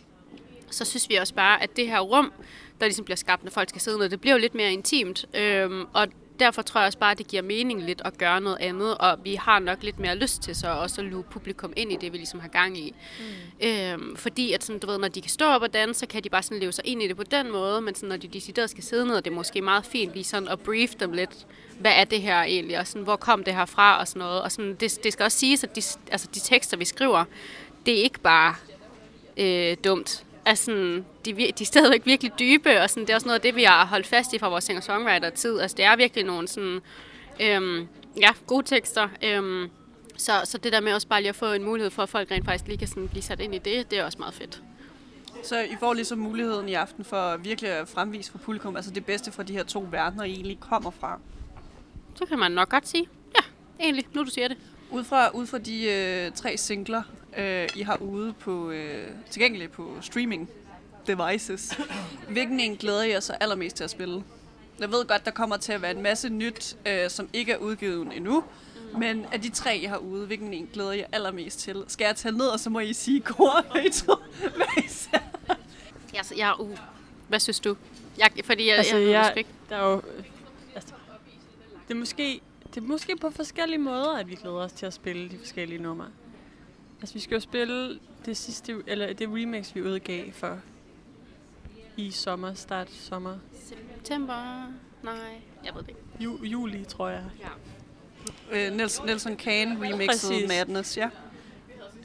så synes vi også bare, at det her rum, der ligesom bliver skabt, når folk skal sidde ned, det bliver jo lidt mere intimt, øhm, og derfor tror jeg også bare, at det giver mening lidt at gøre noget andet, og vi har nok lidt mere lyst til så også at luge publikum ind i det, vi ligesom har gang i. Mm. Øhm, fordi at sådan, du ved, når de kan stå op og danse, så kan de bare sådan leve sig ind i det på den måde, men sådan, når de decideret skal sidde ned, og det er måske meget fint lige sådan at brief dem lidt, hvad er det her egentlig, og sådan, hvor kom det her fra, og sådan noget. Og sådan, det, det skal også siges, at de, altså, de tekster, vi skriver, det er ikke bare øh, dumt. Altså, sådan, de, de er stadigvæk virkelig dybe, og sådan, det er også noget af det, vi har holdt fast i fra vores singer-songwriter-tid. Altså, det er virkelig nogle sådan, øhm, ja, gode tekster. Øhm, så, så det der med også bare lige at få en mulighed for, at folk rent faktisk lige kan sådan blive sat ind i det, det er også meget fedt. Så I får ligesom muligheden i aften for virkelig at fremvise for publikum, altså det bedste fra de her to verdener, I egentlig kommer fra. Så kan man nok godt sige, ja, egentlig, nu du siger det. Ud fra, ud fra de øh, tre singler, øh, I har ude på øh, tilgængelige på streaming devices, hvilken en glæder I jer så allermest til at spille? Jeg ved godt, der kommer til at være en masse nyt, øh, som ikke er udgivet endnu, men af de tre, jeg har ude, hvilken en glæder jeg allermest til? Skal jeg tælle ned, og så må I sige kor, hvad I tror, hvad I ser? Ja, så jeg, uh, hvad synes du? Jeg, fordi jeg, Altså, jeg, jeg, jeg, der er jo, altså, det er måske, det er måske på forskellige måder, at vi glæder os til at spille de forskellige numre. Altså, vi skal jo spille det sidste, eller det remix, vi udgav for i sommer, start sommer, September? Nej, jeg ved det ikke. ju, juli, tror jeg. Øh, Niels, Nelson Kane remixet. Madness, ja.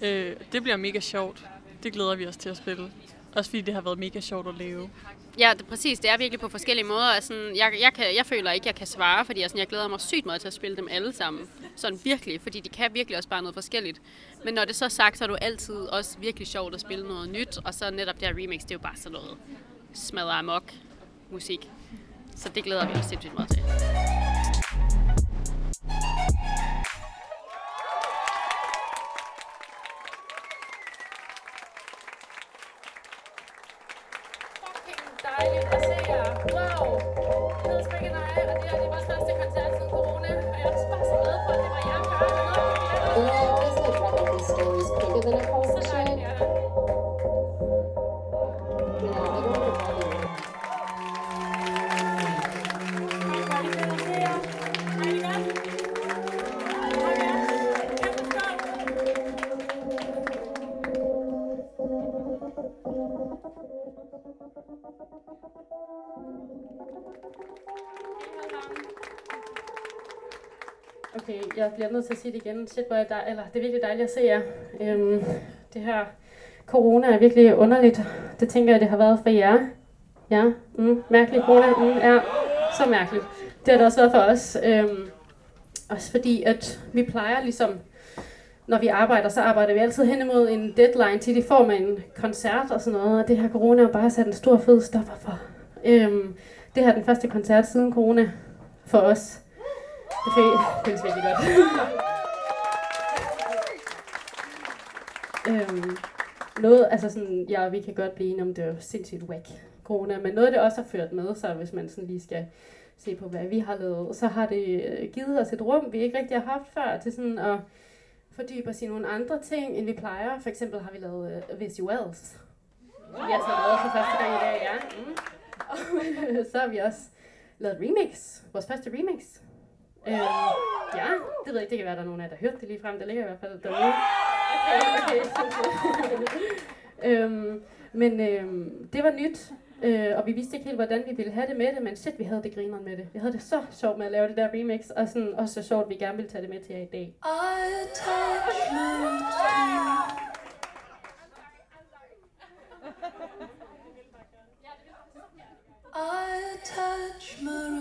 Øh, det bliver mega sjovt. Det glæder vi os til at spille. Også fordi det har været mega sjovt at leve. Ja, det, præcis. Det er virkelig på forskellige måder. Altså, jeg, jeg, kan, jeg føler ikke, jeg kan svare, fordi altså, sådan, jeg glæder mig sygt meget til at spille dem alle sammen. Sådan virkelig, fordi de kan virkelig også bare noget forskelligt. Men når det så er sagt, så er du altid også virkelig sjovt at spille noget nyt. Og så netop det her remix, det er jo bare sådan noget smadret amok musik. Så det glæder vi os sindssygt meget til. Hedder og det er vores første koncert jeg bliver nødt til at sige det igen. Shit, hvor er dej- eller, det er virkelig dejligt at se jer. Øhm, det her corona er virkelig underligt. Det tænker jeg, det har været for jer. Ja, mm, mærkelig corona. Mm, ja, så mærkeligt. Det har det også været for os. Øhm, også fordi, at vi plejer ligesom, når vi arbejder, så arbejder vi altid hen imod en deadline til de får med en koncert og sådan noget. Og det her corona har bare sat en stor fed stopper for. Øhm, det her er den første koncert siden corona for os. Det føles, virkelig godt. øhm, noget, altså sådan, ja, vi kan godt blive enige om, det er sindssygt whack corona, men noget, det også har ført med sig, hvis man sådan lige skal se på, hvad vi har lavet, så har det øh, givet os et rum, vi ikke rigtig har haft før, til sådan at fordybe os i nogle andre ting, end vi plejer. For eksempel har vi lavet øh, uh, visuals. Vi har taget lavet for første gang i dag, ja. Mm. Og så har vi også lavet remix. Vores første remix. Øh, ja, det ved jeg ikke. Det kan være, der er nogen af jer, der har hørt det lige frem. Det ligger i hvert fald derude. Okay, okay. øhm, men øhm, det var nyt, øh, og vi vidste ikke helt, hvordan vi ville have det med det, men shit, vi havde det grineren med det. Vi havde det så sjovt med at lave det der remix, og sådan også så sjovt, at vi gerne ville tage det med til jer i dag.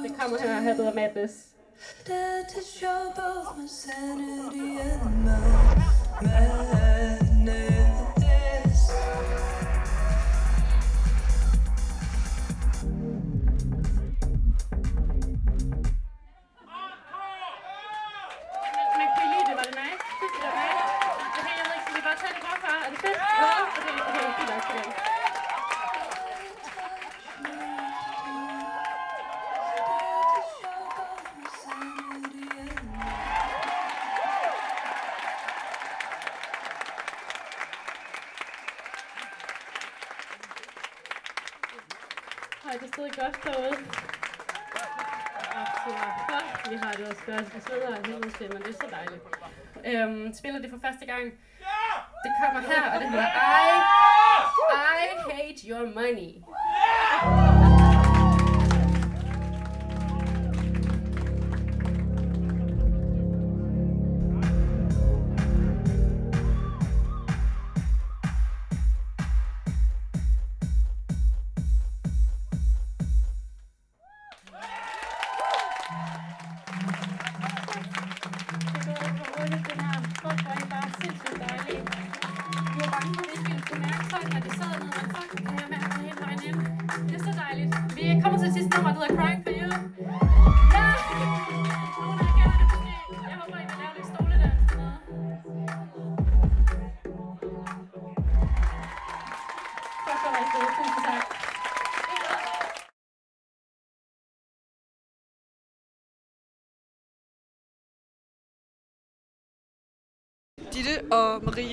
Det kommer her, her hedder Madness. To show both my sanity and my madness. Øhm, spiller det for første gang. Det kommer her, og det hedder I, I Hate Your Money.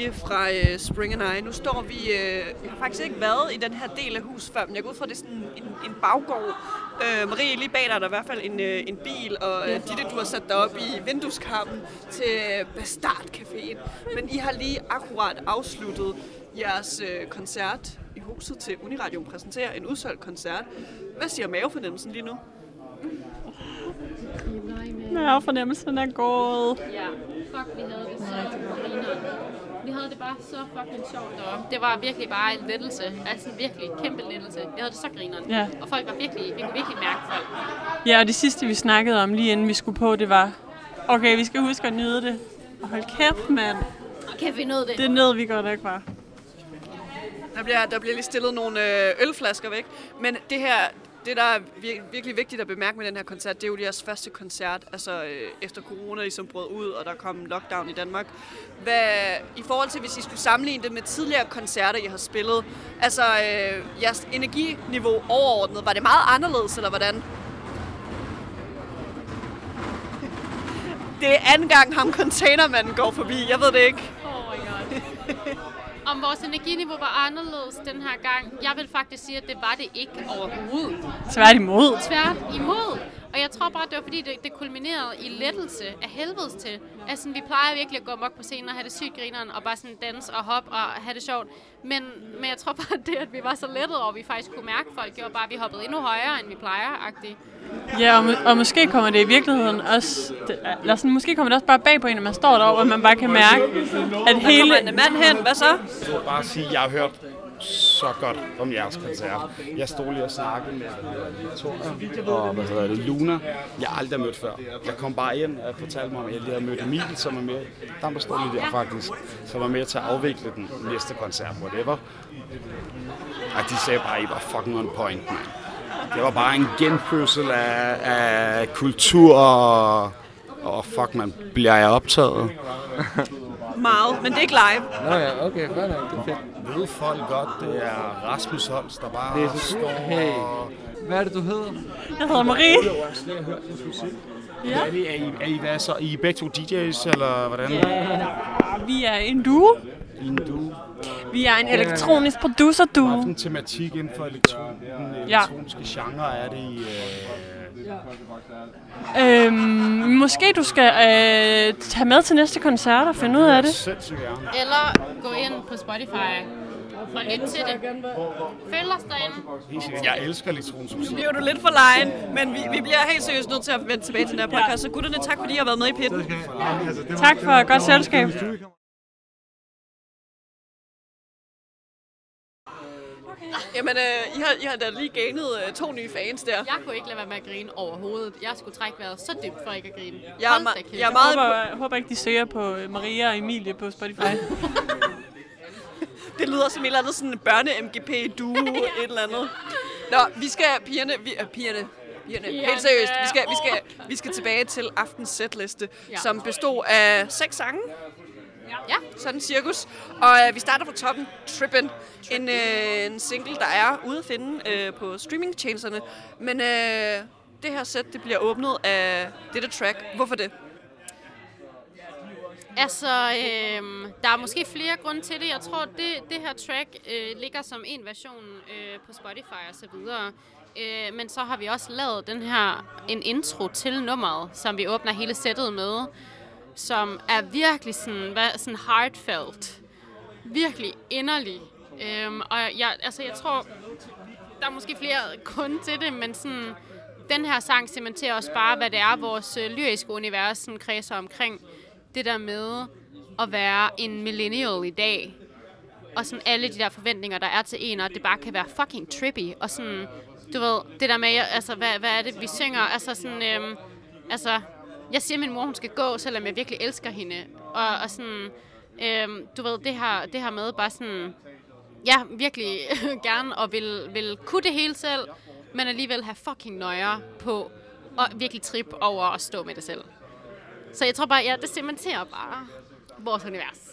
Marie fra øh, Spring and I. Nu står vi... Øh, jeg har faktisk ikke været i den her del af huset før, men jeg går ud fra, at det er sådan en, en baggård. Øh, Marie, lige bag dig er der i hvert fald en, øh, en bil, og øh, Ditte, du har sat dig op i vindueskarmen til Bastard Caféen. Men I har lige akkurat afsluttet jeres øh, koncert i huset til Uniradio præsenterer en udsolgt koncert. Hvad siger mavefornemmelsen lige nu? Mavefornemmelsen er gået. Ja, fuck, vi havde det så. Vi havde det bare så fucking sjovt deroppe. Det var virkelig bare en lettelse. Altså virkelig kæmpe lettelse. Vi havde det så grineren. Ja. Og folk var virkelig, vi kunne virkelig mærke folk. Ja, og det sidste, vi snakkede om, lige inden vi skulle på, det var, okay, vi skal huske at nyde det. Og hold kæft, mand. Okay, vi nåede det. Det nød vi godt ikke bare. Der bliver, der bliver lige stillet nogle øh, ølflasker væk. Men det her, det der er vir- virkelig vigtigt at bemærke med den her koncert, det er jo jeres første koncert, altså øh, efter corona ligesom brød ud, og der kom lockdown i Danmark. Hvad, I forhold til, hvis I skulle sammenligne det med tidligere koncerter, I har spillet, altså øh, jeres energiniveau overordnet, var det meget anderledes, eller hvordan? Det er anden gang ham containermanden går forbi, jeg ved det ikke. Oh my god. Om vores energiniveau var anderledes den her gang, jeg vil faktisk sige, at det var det ikke overhovedet. Tværtimod. Tvært imod. Og jeg tror bare, det var fordi, det, det kulminerede i lettelse af helvedes til. Altså, vi plejer virkelig at gå mok på scenen og have det sygt grineren, og bare sådan danse og hoppe og have det sjovt. Men, men jeg tror bare, det, at vi var så lettet over, at vi faktisk kunne mærke folk, gjorde bare, at vi hoppede endnu højere, end vi plejer -agtigt. Ja, og, må- og måske kommer det i virkeligheden også... Det, eller sådan, måske kommer det også bare bag på en, at man står derovre, og man bare kan mærke, at Hele... hele... Kommer en mand hen, hvad så? Jeg vil bare sige, at jeg har hørt så godt om jeres koncert. Jeg stod lige og snakkede med Victoria og hvad hedder det, Luna. Jeg har aldrig mødt før. Jeg kom bare ind og fortalte mig, at jeg lige havde mødt Emil, som er med. Der var stod lige der faktisk, som var med til at afvikle den næste koncert, whatever. Og de sagde bare, at I var fucking on point, man. Det var bare en genfødsel af, af kultur og, og fuck, man, bliver jeg optaget? Meget, men det er ikke live. Nå ja, okay, fair nok, det er fedt. Ved folk godt, det er Rasmus Holst, der bare Det er så står Hey, og... hvad er det, du hedder? Jeg hedder Marie. Ja. Er, I, er, I, er, I, hvad så? I er begge to DJ's, eller hvordan? Vi er en duo. En duo. Vi er en elektronisk producer duo. Hvilken tematik inden for elektron, den Ja. elektroniske genre er det i... Øh, Øhm, måske du skal øh, tage med til næste koncert og finde ud af det. Eller gå ind på Spotify og lytte til det. Følg os derinde. Jeg elsker elektronisk musik. Nu bliver du lidt for lejen, men vi, vi bliver helt seriøst nødt til at vende tilbage til den her podcast. Så gutterne, tak fordi I har været med i pitten. Tak for godt selskab. Jamen, øh, I, har, I har da lige ganet øh, to nye fans der. Jeg kunne ikke lade være med at grine overhovedet. Jeg skulle trække vejret så dybt for ikke at grine. Jeg er, da jeg er Jeg meget håber, jeg håber ikke, de søger på øh, Maria og Emilie på Spotify. Det lyder som et eller andet sådan børne-MGP-duo, et eller andet. Nå, vi skal, pigerne, vi, øh, pigerne, pigerne, helt seriøst, vi skal, vi skal, vi skal tilbage til aftens setliste, ja. Ja. som bestod af seks sange. Ja. Sådan cirkus. Og øh, vi starter fra toppen, Trippin', en, øh, en single, der er ude at finde øh, på streamingtjenesterne. Men øh, det her sæt, det bliver åbnet af dette track. Hvorfor det? Altså, øhm, der er måske flere grunde til det. Jeg tror, det, det her track øh, ligger som en version øh, på Spotify og så videre. Øh, men så har vi også lavet den her, en intro til nummeret, som vi åbner hele sættet med, som er virkelig sådan, hvad, sådan heartfelt. Virkelig inderlig. Øhm, og jeg, altså, jeg tror, der er måske flere kun til det, men sådan, den her sang cementerer også bare, hvad det er, vores øh, lyriske univers sådan, kredser omkring. Det der med at være en millennial i dag. Og sådan alle de der forventninger, der er til en, og det bare kan være fucking trippy. Og sådan, du ved, det der med, altså, hvad, hvad er det, vi synger? Altså sådan, øhm, altså, jeg siger, at min mor, hun skal gå, selvom jeg virkelig elsker hende. Og, og sådan, øhm, du ved, det her, det her med bare sådan, ja, virkelig gerne og vil, vil kunne det hele selv, men alligevel have fucking nøjer på og virkelig trip over at stå med det selv. Så jeg tror bare, ja, det cementerer bare vores univers.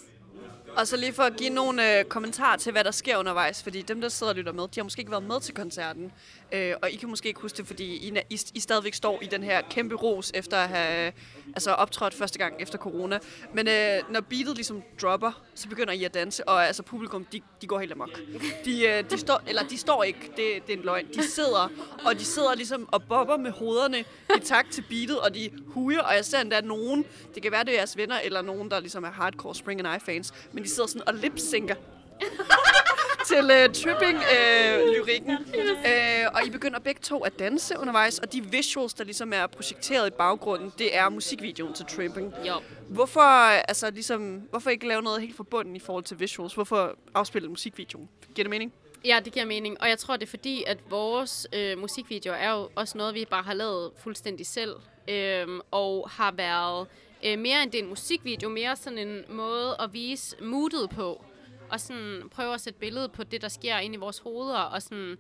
Og så lige for at give nogle øh, kommentarer til, hvad der sker undervejs, fordi dem, der sidder og lytter med, de har måske ikke været med til koncerten. Øh, og I kan måske ikke huske det, fordi I, I, I stadigvæk står i den her kæmpe ros efter at have altså, optrådt første gang efter corona. Men øh, når beatet ligesom dropper, så begynder I at danse, og altså publikum, de, de går helt amok. De, øh, de står, eller de står ikke, det, det er en løgn. De sidder, og de sidder ligesom og bobber med hovederne i takt til beatet, og de huger, og jeg ser endda nogen, det kan være, det er jeres venner, eller nogen, der ligesom er hardcore Spring and I fans, men de sidder sådan og lipsynker til uh, tripping-lyrikken. Uh, og I begynder begge to at danse undervejs, og de visuals, der ligesom er projekteret i baggrunden, det er musikvideoen til tripping. Jo. Hvorfor, altså, ligesom, hvorfor ikke lave noget helt forbundet i forhold til visuals? Hvorfor afspille musikvideoen? Giver det mening? Ja, det giver mening. Og jeg tror, det er fordi, at vores øh, musikvideoer er jo også noget, vi bare har lavet fuldstændig selv. Øhm, og har været øh, mere end det er en musikvideo, mere sådan en måde at vise moodet på. Og sådan prøve at sætte billedet på det, der sker inde i vores hoveder. Og sådan,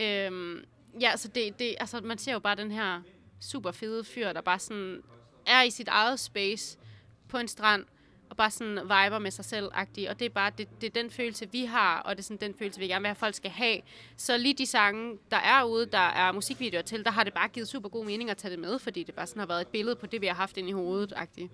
øhm, ja, så det, det, altså man ser jo bare den her super fede fyr, der bare sådan er i sit eget space på en strand, og bare sådan viber med sig selv -agtig. Og det er bare, det, det er den følelse, vi har, og det er sådan den følelse, vi gerne vil have, at folk skal have. Så lige de sange, der er ude, der er musikvideoer til, der har det bare givet super god mening at tage det med, fordi det bare sådan har været et billede på det, vi har haft inde i hovedet -agtigt.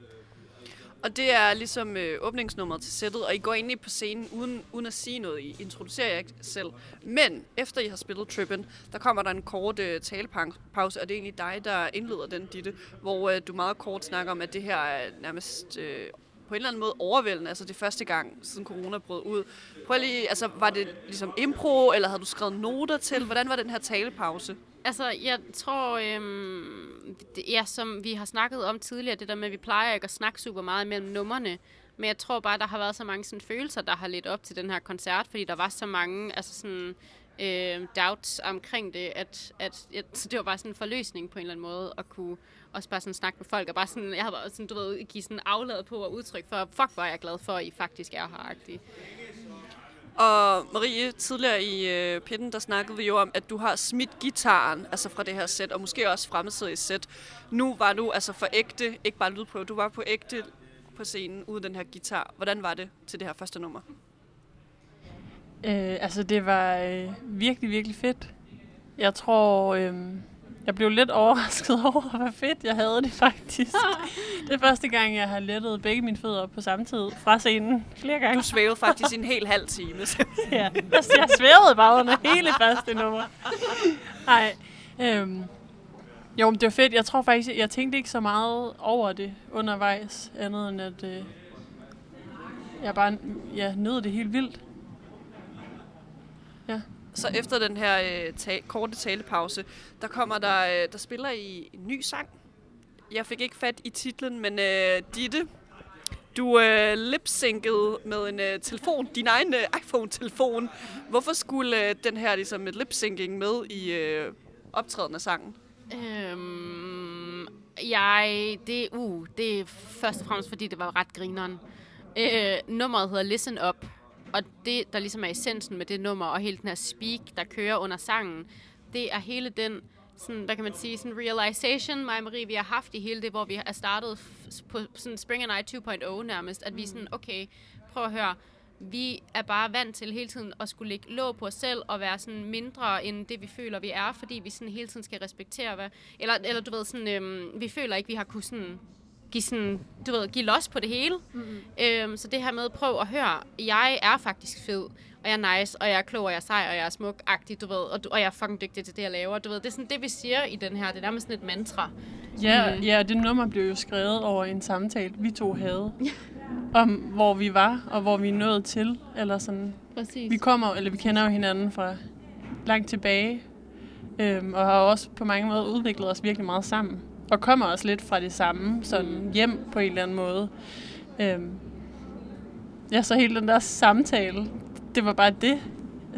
Og det er ligesom øh, åbningsnummeret til sættet, og I går egentlig på scenen uden, uden at sige noget. I introducerer jer ikke selv. Men efter I har spillet Trippin', der kommer der en kort øh, talepause, og det er egentlig dig, der indleder den, Ditte, hvor øh, du meget kort snakker om, at det her er nærmest øh, på en eller anden måde overvældende. Altså det første gang, siden corona brød ud. Prøv lige, altså var det ligesom impro, eller havde du skrevet noter til? Hvordan var den her talepause? Altså, jeg tror, øhm, det, ja, som vi har snakket om tidligere, det der med, at vi plejer ikke at snakke super meget mellem numrene, men jeg tror bare, der har været så mange sådan, følelser, der har lidt op til den her koncert, fordi der var så mange altså sådan, øh, doubts omkring det, at, at, at så det var bare sådan en forløsning på en eller anden måde, at kunne også bare sådan snakke med folk, og bare sådan, jeg har bare sådan, du ved, give sådan afladet på og udtryk for, fuck, hvor er jeg glad for, at I faktisk er her, -agtig. Og Marie, tidligere i øh, pitten, der snakkede vi jo om, at du har smidt gitaren, altså fra det her sæt, og måske også fremtidigt sæt. Nu var du altså for ægte, ikke bare lydprøve, du var på ægte på scenen uden den her guitar. Hvordan var det til det her første nummer? Øh, altså, det var øh, virkelig, virkelig fedt. Jeg tror, øh, jeg blev lidt overrasket over, hvor fedt jeg havde det faktisk. det er første gang, jeg har lettet begge mine fødder på samme tid fra scenen flere gange. Du svævede faktisk en hel halv time. ja, altså, jeg svævede bare under hele første nummer. Nej, øhm, jo, men det var fedt. Jeg tror faktisk, jeg tænkte ikke så meget over det undervejs, andet end at øh, jeg bare ja, nød det helt vildt. Ja. Så efter den her øh, ta- korte talepause, der kommer der, øh, der spiller I en ny sang. Jeg fik ikke fat i titlen, men øh, Ditte, du øh, lipsynkede med en øh, telefon, din egen øh, iPhone-telefon. Hvorfor skulle øh, den her ligesom øh, med lipsynking med i øh, optræden af sangen? Øhm, jeg, det, uh, det er først og fremmest, fordi det var ret grineren. Øh, nummeret hedder Listen Up, og det, der ligesom er essensen med det nummer, og hele den her speak, der kører under sangen, det er hele den, sådan, hvad kan man sige, sådan realization, mig og Marie, vi har haft i hele det, hvor vi er startet på sådan Spring and I 2.0 nærmest, at vi er sådan, okay, prøv at høre, vi er bare vant til hele tiden at skulle lægge låg på os selv og være sådan mindre end det, vi føler, vi er, fordi vi sådan hele tiden skal respektere, hvad, eller, eller du ved, sådan, øhm, vi føler ikke, vi har kunnet sådan, give, sådan, du ved, give los på det hele. Mm-hmm. Øhm, så det her med, prøv at høre, jeg er faktisk fed, og jeg er nice, og jeg er klog, og jeg er sej, og jeg er smuk-agtig, du ved, og, du, og jeg er fucking dygtig til det, jeg laver. Du ved, det er sådan det, vi siger i den her, det er nærmest sådan et mantra. Ja, Mm. ja, det nummer blev jo skrevet over en samtale, vi to havde. om hvor vi var, og hvor vi nået til. Eller sådan. Præcis. Vi kommer, eller vi kender jo hinanden fra langt tilbage. Øhm, og har også på mange måder udviklet os virkelig meget sammen. Og kommer også lidt fra det samme, sådan hjem på en eller anden måde. Øhm, ja, så hele den der samtale, det var bare det.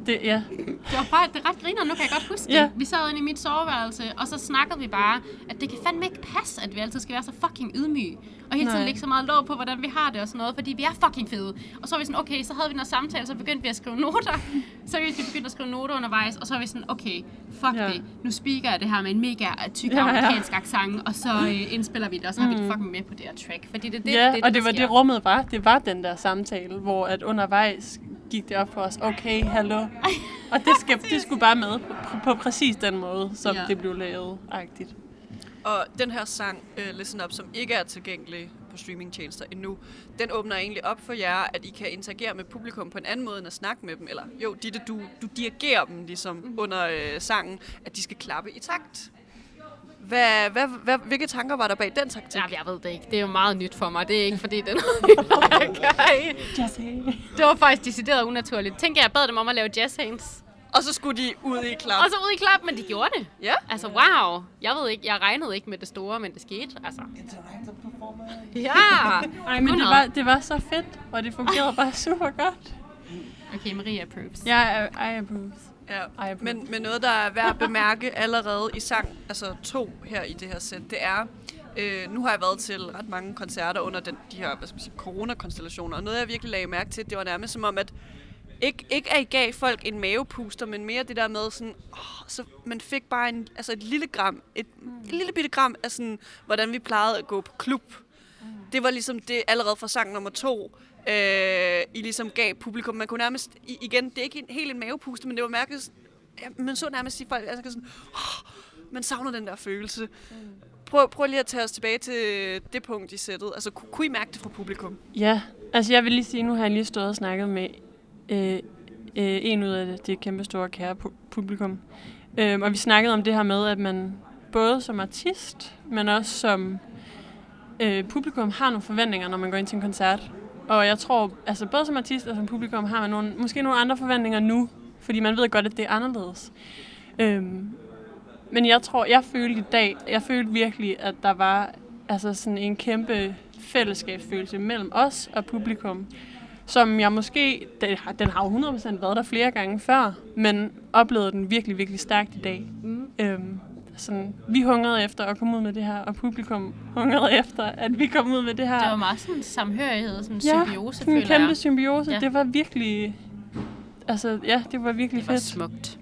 Det ja. Det var bare, det ret griner, nu kan jeg godt huske Ja. det. Vi sad inde i mit soveværelse, og så snakkede vi bare, at det kan fandme ikke passe, at vi altid skal være så fucking ydmyge. Og hele tiden Nej. lægge så meget låg på, hvordan vi har det og sådan noget, fordi vi er fucking fede. Og så var vi sådan, okay, så havde vi noget samtale, så begyndte vi at skrive noter. Så vi begyndte at skrive noter undervejs, og så var vi sådan, okay, fuck Ja. det. Nu speaker jeg det her med en mega tyk Ja, ja. amerikansk accent, og så øh, indspiller vi det, og så har vi det fucking med på det her track. Fordi det det, ja, det, og der det var sker. det rummet var. Det var den der samtale, hvor at undervejs gik det op for os, okay, hallo. Og det, skal, det skulle bare med på, på præcis den måde, som Ja. det blev lavet agtigt. Og den her sang, uh, Listen Up, som ikke er tilgængelig på streamingtjenester endnu, den åbner egentlig op for jer, at I kan interagere med publikum på en anden måde end at snakke med dem. Eller jo, Ditte, du, du dirigerer dem ligesom mm. under uh, sangen, at de skal klappe i takt. Hvad, hvad, hvad, hvilke tanker var der bag den taktik? Ja, jeg ved det ikke. Det er jo meget nyt for mig. Det er ikke fordi, det er noget, vi plejer at gøre. Det var faktisk decideret unaturligt. Tænk, jeg bad dem om at lave jazz hands. Og så skulle de ud i klap. Og så ud i klap, men de gjorde det. Ja. Altså, wow. Jeg ved ikke, jeg regnede ikke med det store, men det skete. Altså. Ja. Ej, men det var, det var så fedt, og det fungerede bare super godt. Okay, Maria approves. Jeg er I approve. Ja, Ej, men, men noget, der er værd at bemærke allerede i sang, altså to her i det her sæt, det er, øh, nu har jeg været til ret mange koncerter under den, de her hvad skal man sige, coronakonstellationer, og noget jeg virkelig lagde mærke til, det var nærmest som om, at ikke, ikke at I gav folk en mavepuster, men mere det der med sådan, åh, så man fik bare en, altså et lille gram, et, et lille bitte gram af sådan, hvordan vi plejede at gå på klub. Det var ligesom det allerede fra sang nummer to, øh, I ligesom gav publikum. Man kunne nærmest, igen, det er ikke en, helt en mavepuste, men det var mærket, ja, man så nærmest de folk, altså sådan, oh, man savner den der følelse. prøv, prøv lige at tage os tilbage til det punkt i sættet. Altså, ku- kunne I mærke det fra publikum? Ja, altså jeg vil lige sige, nu har jeg lige stået og snakket med øh, øh, en ud af det, det kæmpe store kære pu- publikum. Øh, og vi snakkede om det her med, at man både som artist, men også som øh, publikum har nogle forventninger, når man går ind til en koncert. Og jeg tror, altså både som artist og som publikum har man nogle, måske nogle andre forventninger nu, fordi man ved godt, at det er anderledes. Øhm, men jeg tror, jeg følte i dag, jeg følte virkelig, at der var altså sådan en kæmpe fællesskabsfølelse mellem os og publikum, som jeg måske, den har, den har jo 100% været der flere gange før, men oplevede den virkelig, virkelig stærkt i dag. Mm. Øhm, sådan, vi hungrede efter at komme ud med det her, og publikum hungrede efter, at vi kom ud med det her. Det var meget sådan samhørighed, sådan en Ja, symbiose, sådan en føler kæmpe jeg. symbiose. Ja. Ja. Det var virkelig... Altså, ja, det var virkelig Det var fedt. smukt.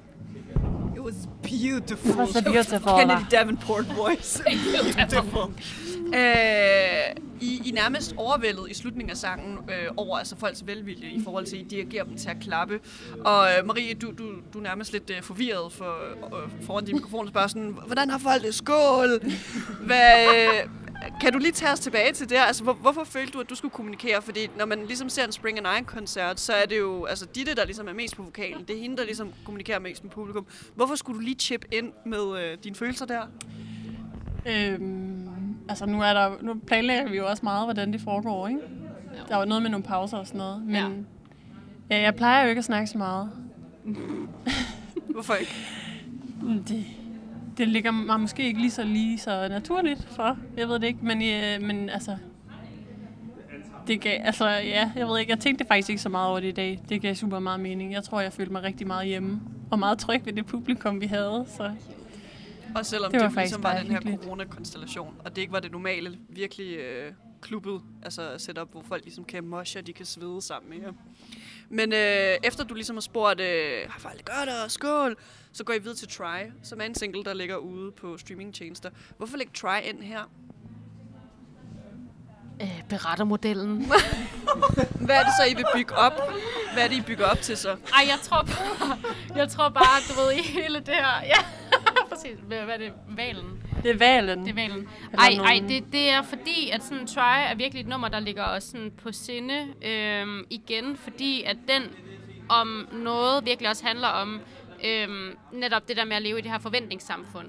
It was beautiful. It was a beautiful. Kennedy Davenport voice. beautiful. Øh, I, I nærmest overvældet i slutningen af sangen øh, over altså folks velvilje i forhold til, at I dirigerer dem til at klappe. Og øh, Marie, du, du, du er nærmest lidt øh, forvirret for, øh, foran din mikrofon og spørger sådan, hvordan har folk det? Skål! Hvad, øh, kan du lige tage os tilbage til det? Altså, hvor, hvorfor følte du, at du skulle kommunikere? Fordi når man ligesom ser en Spring and Iron-koncert, så er det jo altså, Ditte, der ligesom er mest på vokalen. Det er hende, der ligesom kommunikerer mest med publikum. Hvorfor skulle du lige chip ind med øh, dine følelser der? Øhm, altså, nu, er der, nu planlægger vi jo også meget, hvordan det foregår, ikke? Der var noget med nogle pauser og sådan noget. Men Ja. ja. ja jeg plejer jo ikke at snakke så meget. Hvorfor ikke? Mm, Det, det ligger mig måske ikke lige så, lige så naturligt for. Jeg ved det ikke, men, øh, men altså... Det gav, altså, ja, jeg ved ikke, jeg tænkte faktisk ikke så meget over det i dag. Det gav super meget mening. Jeg tror, jeg følte mig rigtig meget hjemme. Og meget tryg ved det publikum, vi havde. Så Og selvom Det var det ligesom var bare den her hyggeligt. corona-konstellation, og det ikke var det normale, virkelig øh, klubbet, altså setup, hvor folk ligesom kan moshe, og de kan svede sammen. Ja. Men øh, efter du ligesom har spurgt, øh, har folk det godt og skål, så går I videre til Try, som er en single, der ligger ude på streamingtjenester. Hvorfor lægge Try ind her? Øh, berettermodellen. Hvad er det så, I vil bygge op? Hvad er det, I bygger op til så? Ej, jeg tror bare, jeg tror bare, du ved, i hele det her... Ja, præcis. Hvad hvad er det? Valen. det er valen. Det er valen. Ej, ej det, det er fordi, at sådan Try er virkelig et nummer, der ligger os sådan på sinde øhm, igen, fordi at den om noget virkelig også handler om øhm, netop det der med at leve i det her forventningssamfund.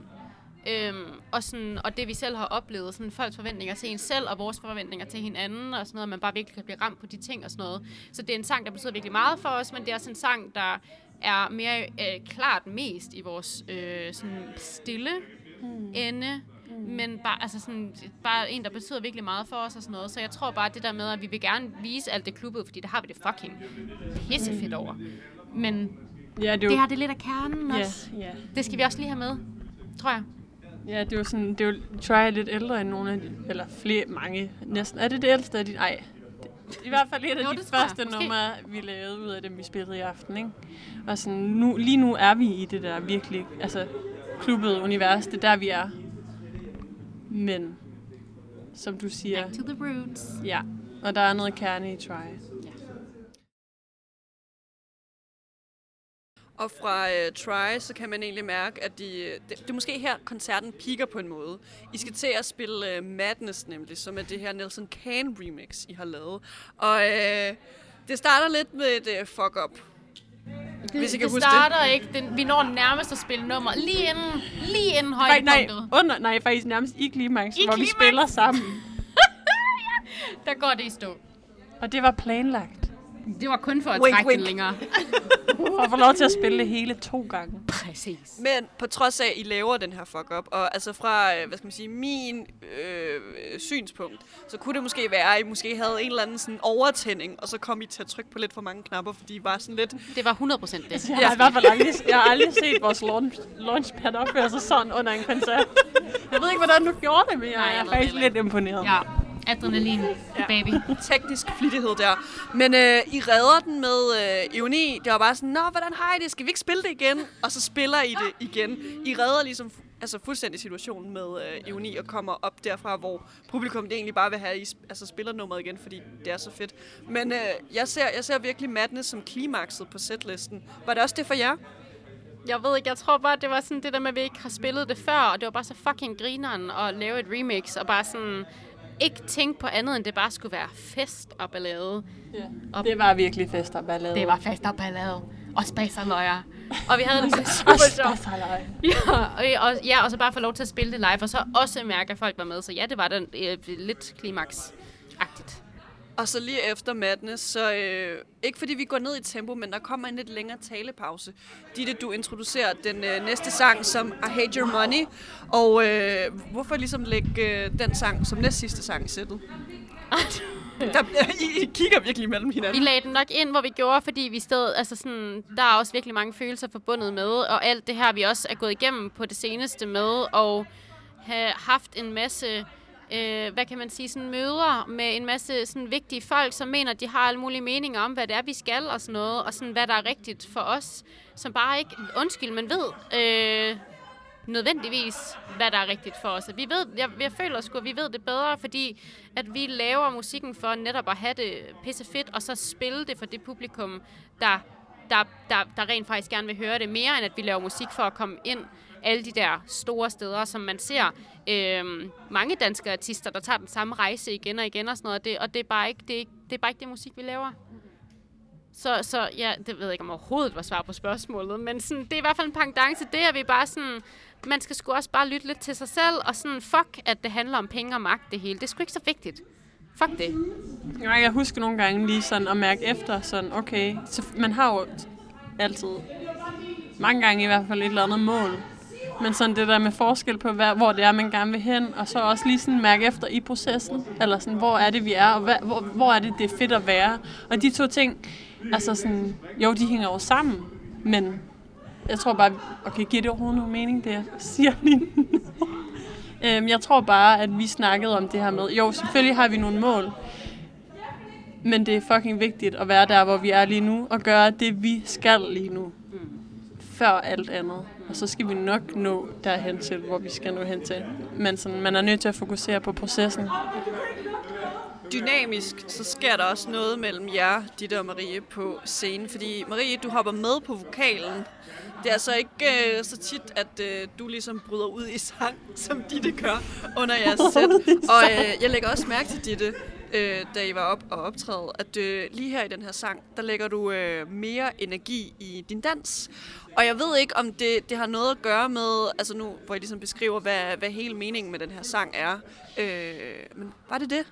Øhm, og, sådan, og det vi selv har oplevet, sådan folks forventninger til en selv, og vores forventninger til hinanden, og sådan noget, at man bare virkelig kan blive ramt på de ting og sådan noget. Så det er en sang, der betyder virkelig meget for os, men det er også en sang, der er mere øh, klart mest i vores øh, sådan stille mm. ende, mm. men bare, altså sådan, bare en, der betyder virkelig meget for os og sådan noget. Så jeg tror bare, det der med, at vi vil gerne vise alt det klubbet, fordi det har vi det fucking pissefedt over. Men Ja, det er det jo, har det lidt af kernen ja, også. ja. Det skal vi også lige have med, tror jeg. Ja, det er jo sådan, det er jo, Try er lidt ældre end nogle af de, eller flere, mange næsten. Er det det ældste af de, ej. I hvert fald et af Jo, de første numre, vi lavede ud af dem, vi spillede i aften, ikke? Og sådan, nu, lige nu er vi i det der virkelig, altså, klubbede univers, det er der, vi er. Men, som du siger, Back to the roots. ja, og der er noget kerne i Try. Og fra uh, Try, så kan man egentlig mærke, at de, øh, det, det er måske her, koncerten piker på en måde. I skal til at spille uh, Madness nemlig, som er det her Nelson Can remix, I har lavet. Og uh, det starter lidt med et uh, fuck up. Hvis I kan det huske starter ikke. Den, vi når nærmest at spille nummer lige inden, lige inden Nej, nej, højdepunktet. under, nej, faktisk nærmest i klimaks, I hvor vi klimaks? spiller sammen. Der går det i stå. Og det var planlagt. Det var kun for at Wink, trække wink. den længere. For at få lov til at spille det hele to gange. Præcis. Men på trods af, at I laver den her fuck-up, og altså fra, øh, hvad skal man sige, min øh, synspunkt, så kunne det måske være, at I måske havde en eller anden sådan overtænding, og så kom I til at trykke på lidt for mange knapper, fordi I var sådan lidt... Det var 100% det. Jeg har i hvert fald aldrig, jeg har aldrig set vores launch, launchpad opføre sig sådan under en koncert. Jeg ved ikke, hvordan du gjorde det, men jeg, Nej, jeg er faktisk lidt imponeret. Ja, adrenalin, baby. teknisk flittighed der. Men øh, I redder den med øh, ironi. Det var bare sådan, Nå, hvordan har I det? Skal vi ikke spille det igen? Og så spiller I det igen. I redder ligesom altså fuldstændig situationen med øh, ironi og kommer op derfra, hvor publikum det egentlig bare vil have, at I altså, spiller nummeret igen, fordi det er så fedt. Men øh, jeg, ser, jeg ser virkelig Madness som klimakset på setlisten. Var det også det for jer? jeg ved ikke, jeg tror bare, det var sådan det der med, at vi ikke har spillet det før, og det var bare så fucking grineren at lave et remix, og bare sådan ikke tænke på andet, end det bare skulle være fest og ballade. Ja. Det var virkelig fest og ballade. Det var fest og ballade. Og spas og vi havde det super sjovt. Ja, og, og, ja, og så bare få lov til at spille det live, og så også mærke, at folk var med. Så ja, det var den øh, lidt klimaks-agtigt. Og så lige efter Madness, så øh, ikke fordi vi går ned i tempo, men der kommer en lidt længere talepause. Ditte, du introducerer den øh, næste sang som I Hate Your Money. Og øh, hvorfor ligesom lægge øh, den sang som næst sidste sang i sættet? der, I, I kigger virkelig mellem Vi hinanden. lagde den nok ind, hvor vi gjorde, fordi vi stod, altså sådan, der er også virkelig mange følelser forbundet med, og alt det her, vi også er gået igennem på det seneste med, og have haft en masse, øh, hvad kan man sige, sådan møder med en masse sådan vigtige folk, som mener, at de har alle mulige meninger om, hvad det er, vi skal og sådan noget, og sådan, hvad der er rigtigt for os, som bare ikke, undskyld, men ved, øh, nødvendigvis, hvad der er rigtigt for os. Vi ved, jeg, jeg føler sgu, at vi ved det bedre, fordi at vi laver musikken for netop at have det pisse fedt, og så spille det for det publikum, der, der, der, der rent faktisk gerne vil høre det, mere end at vi laver musik for at komme ind alle de der store steder, som man ser øh, mange danske artister, der tager den samme rejse igen og igen og sådan noget, og det, og det, er bare ikke, det, er ikke, det er bare ikke det musik, vi laver. Så, så ja, det ved jeg ikke om overhovedet var svar på spørgsmålet, men sådan, det er i hvert fald en pangdang til det, at vi bare sådan, man skal sgu også bare lytte lidt til sig selv, og sådan, fuck, at det handler om penge og magt det hele. Det er sgu ikke så vigtigt. Fuck det. Ja, jeg husker nogle gange lige sådan at mærke efter, sådan, okay, så man har jo altid, mange gange i hvert fald et eller andet mål. Men sådan det der med forskel på, hvad, hvor det er, man gerne vil hen, og så også lige sådan mærke efter i processen, eller sådan, hvor er det, vi er, og hvad, hvor, hvor er det, det er fedt at være. Og de to ting, altså sådan, jo, de hænger jo sammen, men jeg tror bare, okay, giver det overhovedet nogen mening, det jeg siger lige nu? øhm, jeg tror bare, at vi snakkede om det her med, jo, selvfølgelig har vi nogle mål, men det er fucking vigtigt at være der, hvor vi er lige nu, og gøre det, vi skal lige nu. Før alt andet. Og så skal vi nok nå derhen til, hvor vi skal nå hen til. Men sådan, man er nødt til at fokusere på processen. Dynamisk, så sker der også noget mellem jer, Ditte og Marie, på scenen. Fordi Marie, du hopper med på vokalen. Det er altså ikke øh, så tit, at øh, du ligesom bryder ud i sang, som Ditte gør under jeres sæt. Og øh, jeg lægger også mærke til Ditte, øh, da I var op og optræde, at øh, lige her i den her sang, der lægger du øh, mere energi i din dans. Og jeg ved ikke, om det, det har noget at gøre med, altså nu, hvor jeg ligesom beskriver, hvad, hvad hele meningen med den her sang er. Øh, men var det det?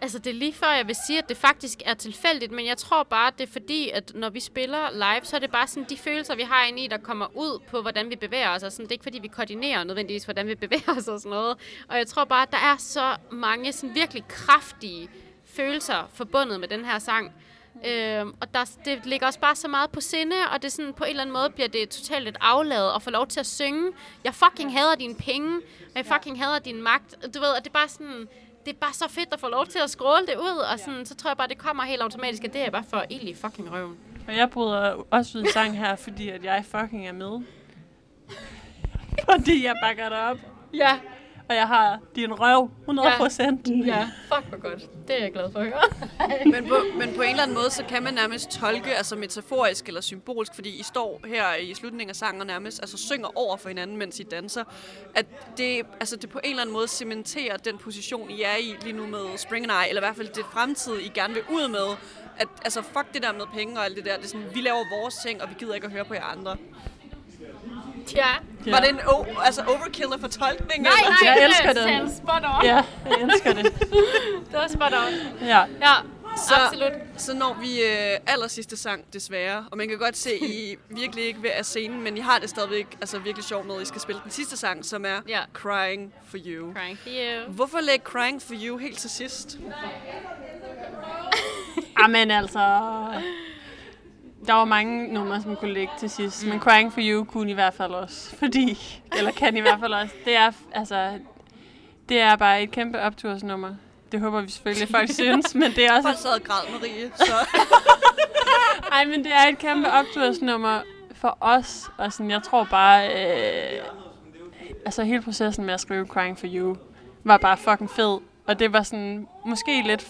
Altså, det er lige før, jeg vil sige, at det faktisk er tilfældigt, men jeg tror bare, det er fordi, at når vi spiller live, så er det bare sådan de følelser, vi har inde i, der kommer ud på, hvordan vi bevæger os. Og sådan, det er ikke fordi, vi koordinerer nødvendigvis, hvordan vi bevæger os og sådan noget. Og jeg tror bare, at der er så mange sådan virkelig kraftige følelser forbundet med den her sang. Øhm, og der, det ligger også bare så meget på sinde, og det er sådan, på en eller anden måde bliver det totalt lidt afladet at få lov til at synge. Jeg fucking hader dine penge, og jeg fucking hader din magt. Du ved, at det er bare sådan, det er bare så fedt at få lov til at scrolle det ud, og sådan, så tror jeg bare, det kommer helt automatisk, at det er bare for i fucking røven. Og jeg bryder også ud i sang her, fordi at jeg fucking er med. fordi jeg bakker dig op. Ja. Og jeg har din røv 100 procent. Ja, fuck hvor godt. Det er jeg glad for at høre. men, på, men på en eller anden måde, så kan man nærmest tolke, altså metaforisk eller symbolsk, fordi I står her i slutningen af sangen og nærmest altså, synger over for hinanden, mens I danser, at det, altså, det på en eller anden måde cementerer den position, I er i lige nu med Spring and I, eller i hvert fald det fremtid, I gerne vil ud med, at altså, fuck det der med penge og alt det der, det er sådan, vi laver vores ting, og vi gider ikke at høre på jer andre. Ja. Var det en o- altså overkill af fortolkning? Nej, eller? nej, Jeg det elsker er den. selv spot on. Ja, jeg elsker det. Det var spot on. Ja. Ja, Så, absolut. så når vi øh, aller sidste sang, desværre, og man kan godt se, at I virkelig ikke vil af scenen, men I har det stadigvæk altså, virkelig sjovt med, at I skal spille den sidste sang, som er Ja. Crying for You. Crying for you. Hvorfor lægge Crying for You helt til sidst? Amen altså. Der var mange numre, som kunne ligge til sidst, mm. men Crying for You kunne i hvert fald også, fordi, eller kan i hvert fald også, det er, altså, det er bare et kæmpe optursnummer. Det håber vi selvfølgelig, folk synes, men det er også... Folk sad og græd, Marie, så... Ej, men det er et kæmpe optursnummer for os, og sådan, jeg tror bare, øh, altså hele processen med at skrive Crying for You, var bare fucking fed, og det var sådan, måske lidt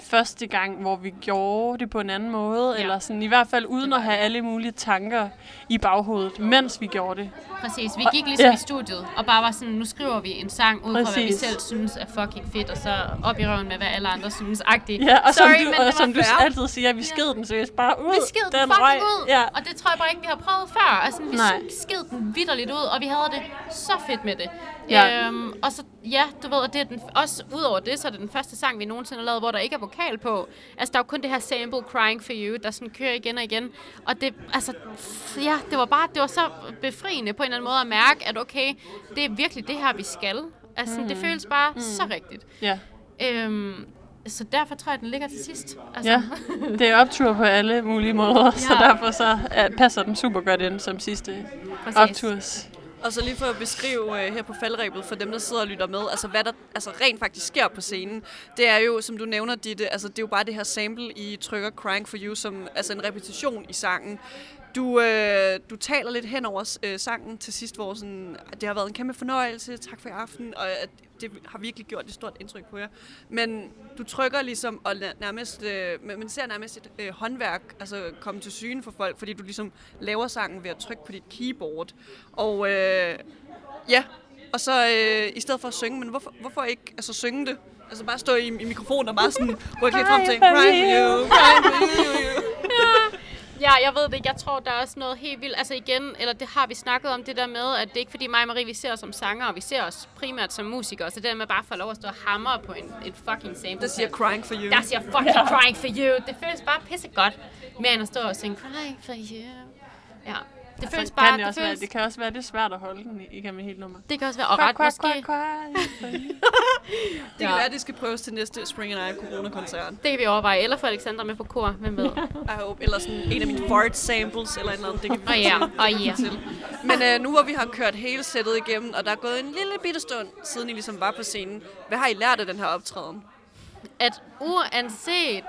første gang, hvor vi gjorde det på en anden måde, Ja. ja. eller sådan i hvert fald uden at have alle mulige tanker i baghovedet, mens vi gjorde det. Præcis, vi gik ligesom Ja. i studiet, og bare var sådan, nu skriver vi en sang ud fra, hvad vi selv synes er fucking fedt, og så op i røven med, hvad alle andre synes, agtigt. Ja, og Sorry, som du, men og det som du altid siger, vi sked den seriøst bare ud. Vi sked den, den fucking røg. ud, Ja. og det tror jeg bare ikke, vi har prøvet før. Altså, vi Nej. sked den vidderligt ud, og vi havde det så fedt med det. Ja. Øhm, og så, ja, du ved, at det er den, også udover det, så er det den første sang, vi nogensinde har lavet, hvor der ikke er vokal på. Altså, der er jo kun det her sample, Crying for You, der sådan kører igen og igen. Og det, altså, ja, det var bare, det var så befriende på en eller anden måde at mærke, at okay, det er virkelig det her, vi skal. Altså, mm. det føles bare mm. så rigtigt. ja. Øhm, så derfor tror jeg, den ligger til sidst. Altså, Ja, det er optur på alle mulige måder, så Ja. derfor så er, passer den super godt ind som sidste Præcis. opturs. Og så lige for at beskrive øh, her på faldrebet for dem, der sidder og lytter med, altså hvad der altså rent faktisk sker på scenen, det er jo, som du nævner, Ditte, altså det er jo bare det her sample, I trykker Crying for You, som altså en repetition i sangen. Du, øh, du taler lidt hen over øh, sangen til sidst, hvor sådan, at det har været en kæmpe fornøjelse, tak for i aften, og at det har virkelig gjort et stort indtryk på jer. Men du trykker ligesom, og nærmest, øh, man ser nærmest et øh, håndværk altså, komme til syne for folk, fordi du ligesom laver sangen ved at trykke på dit keyboard. Og øh, ja, og så øh, i stedet for at synge, men hvorfor, hvorfor ikke altså, synge det? Altså bare stå i, i mikrofonen og bare sådan rykke lidt frem til, Cry for cry for you, you." Ja, jeg ved det. Jeg tror, der er også noget helt vildt. Altså igen, eller det har vi snakket om, det der med, at det er ikke fordi mig og Marie, vi ser os som sanger, og vi ser os primært som musikere. Så det der med bare at få lov at stå og hamre på en, en fucking sample. Der siger crying for you. Der siger fucking crying for you. Det føles bare pisse godt, mere end at stå og synge crying for you. Ja, det føles bare, kan det, det, også være, føles, det kan også være lidt svært at holde den i- igennem helt nummer. det kan også være, og ret måske, Det kan være, at det skal prøves til næste Spring and I corona-koncert. det kan vi overveje. Eller få Alexandra med på kor, hvem ved. I hope. Eller sådan en af mine fart samples, eller et eller andet. Det kan vi Og ja, og ja. til. Men øh, nu hvor vi har kørt hele sættet igennem, og der er gået en lille bitte stund, siden I ligesom var på scenen, hvad har I lært af den her optræden? At uanset...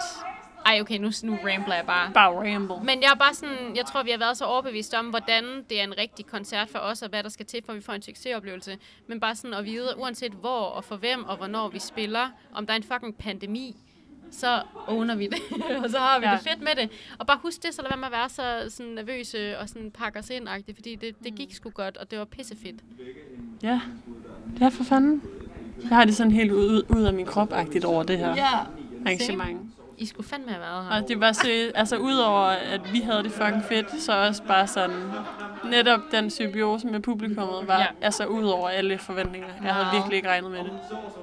Ej, okay, nu, nu rambler jeg bare. Bare ramble. Men jeg er bare sådan, jeg tror, vi har været så overbevist om, hvordan det er en rigtig koncert for os, og hvad der skal til, for at vi får en succesoplevelse. Men bare sådan at vide, uanset hvor og for hvem og hvornår vi spiller, om der er en fucking pandemi, så owner vi det, og så har vi ja. Det fedt med det. Og bare husk det, så lad være med at være så sådan nervøse og sådan pakke os ind fordi det, det gik sgu godt, og det var pissefedt. Ja, det er for fanden. Jeg har det sådan helt ud, ud af min krop-agtigt over det her Ja. arrangement. I skulle fandme have været her. Og det var så, altså udover at vi havde det fucking fedt, så også bare sådan, netop den symbiose med publikummet var Ja. altså ud over alle forventninger. Jeg havde virkelig ikke regnet med det.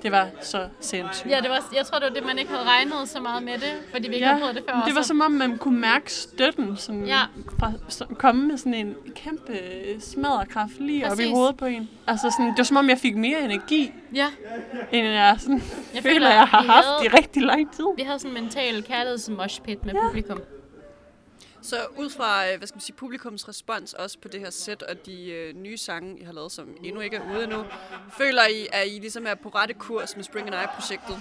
Det var så sindssygt. Ja, det var, jeg tror, det var det, man ikke havde regnet så meget med det, fordi vi ikke Ja, havde prøvet det før. det var også. som om, man kunne mærke støtten sådan, Ja. fra, så, komme med sådan en kæmpe smadrekraft lige op i Præcis. hovedet på en. Altså sådan, det var som om, jeg fik mere energi, Ja, end jeg sådan, Jeg føler, jeg har haft havde- i rigtig lang tid. vi havde sådan en mental kærlighedsmoshpit med ja. publikum. Så ud fra øh, hvad skal man sige, publikums respons også på det her sæt og de øh, nye sange, I har lavet, som endnu ikke er ude endnu, føler I, at I ligesom er på rette kurs med Spring and I-projektet?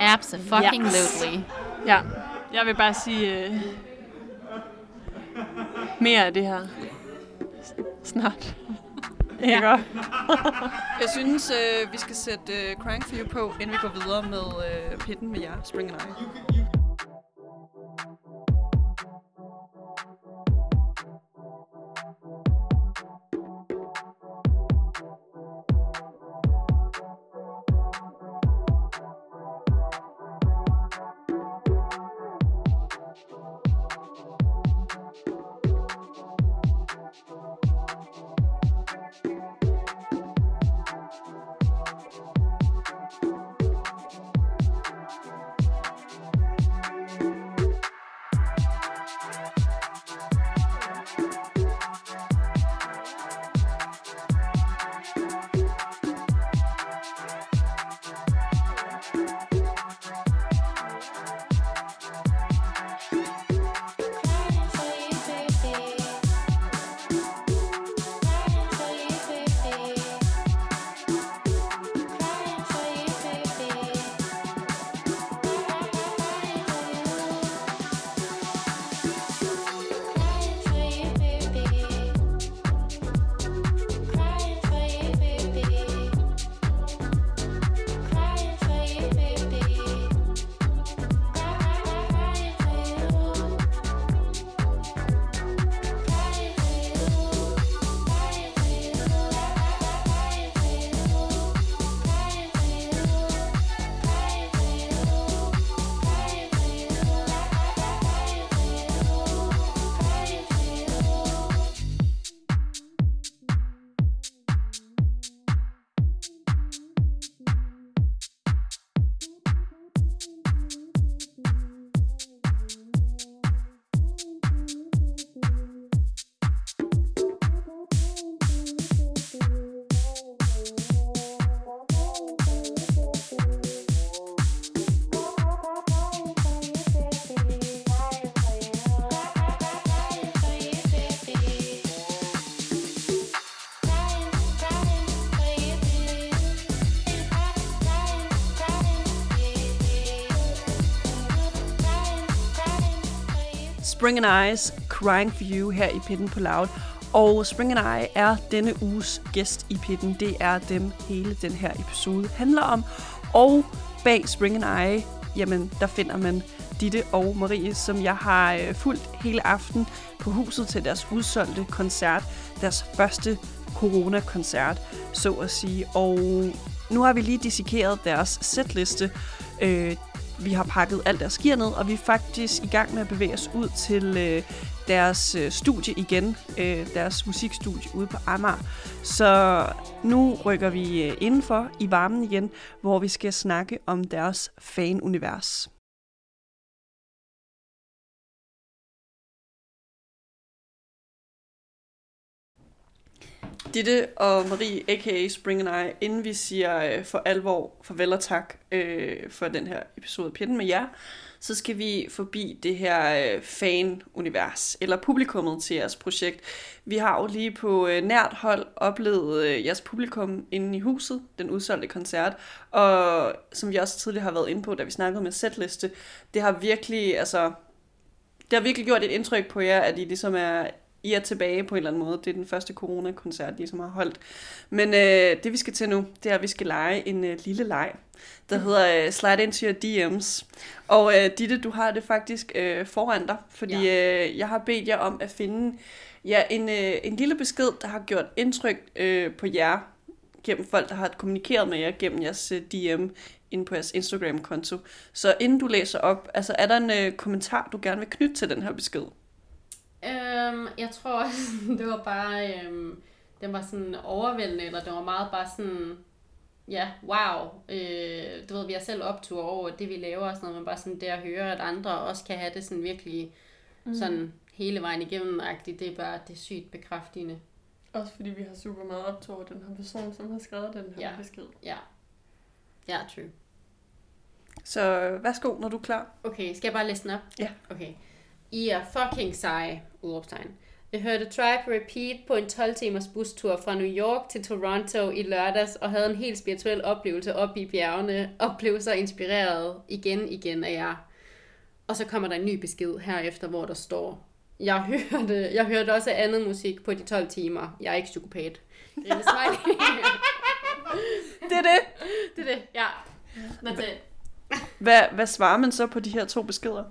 Absolutely. Ja, jeg vil bare sige øh, mere af det her. S- Snart. Ikke ja. Jeg synes, øh, vi skal sætte øh, Crying for You på, inden vi går videre med øh, pitten med jer, Spring and I. Spring and Eyes Crying for You her i Pitten på Loud. Og Spring and I er denne uges gæst i Pitten. Det er dem hele den her episode handler om. Og bag Spring and I, jamen der finder man Ditte og Marie, som jeg har øh, fulgt hele aften på huset til deres udsolgte koncert. Deres første corona-koncert, så at sige. Og nu har vi lige dissekeret deres setliste. Øh, vi har pakket alt deres gear ned, og vi er faktisk i gang med at bevæge os ud til øh, deres øh, studie igen. Øh, deres musikstudie ude på Amager. Så nu rykker vi øh, indenfor i varmen igen, hvor vi skal snakke om deres fanunivers. Ditte og Marie, a.k.a. Spring and I, inden vi siger øh, for alvor farvel og tak øh, for den her episode af Pitten med jer, så skal vi forbi det her øh, fan-univers, eller publikummet til jeres projekt. Vi har jo lige på øh, nært hold oplevet øh, jeres publikum inde i huset, den udsolgte koncert, og som vi også tidligere har været inde på, da vi snakkede med setliste, det har virkelig, altså, det har virkelig gjort et indtryk på jer, at I ligesom er i er tilbage på en eller anden måde. Det er den første corona-koncert, de som har holdt. Men øh, det vi skal til nu, det er, at vi skal lege en øh, lille leg, der hedder øh, Slide into your DM's. Og øh, Ditte, du har det faktisk øh, foran dig, fordi ja. øh, jeg har bedt jer om at finde ja, en, øh, en lille besked, der har gjort indtryk øh, på jer, gennem folk, der har kommunikeret med jer gennem jeres øh, DM ind på jeres Instagram-konto. Så inden du læser op, altså er der en øh, kommentar, du gerne vil knytte til den her besked? Øhm, jeg tror også, det var bare, øhm, den var sådan overvældende, eller det var meget bare sådan, ja, wow. Øh, du ved, vi har selv optur over det, vi laver og sådan noget, men bare sådan det at høre, at andre også kan have det sådan virkelig Mm. sådan hele vejen igennem -agtigt, det er bare, det er sygt bekræftigende. Også fordi vi har super meget optog over den her person, som har skrevet den her Ja. besked. Ja. Ja, true. Så værsgo, når du er klar. Okay, skal jeg bare læse den op? Ja. Okay. I er fucking seje, udråbstegn. Jeg hørte Tribe Repeat på en 12 timers bustur fra New York til Toronto i lørdags og havde en helt spirituel oplevelse op i bjergene og blev så inspireret igen igen af jer. Og så kommer der en ny besked herefter, hvor der står, jeg hørte, jeg hørte også andet musik på de 12 timer. Jeg er ikke psykopat. Det er det. det er det, ja. That's it. Hvad, hvad svarer man så på de her to beskeder?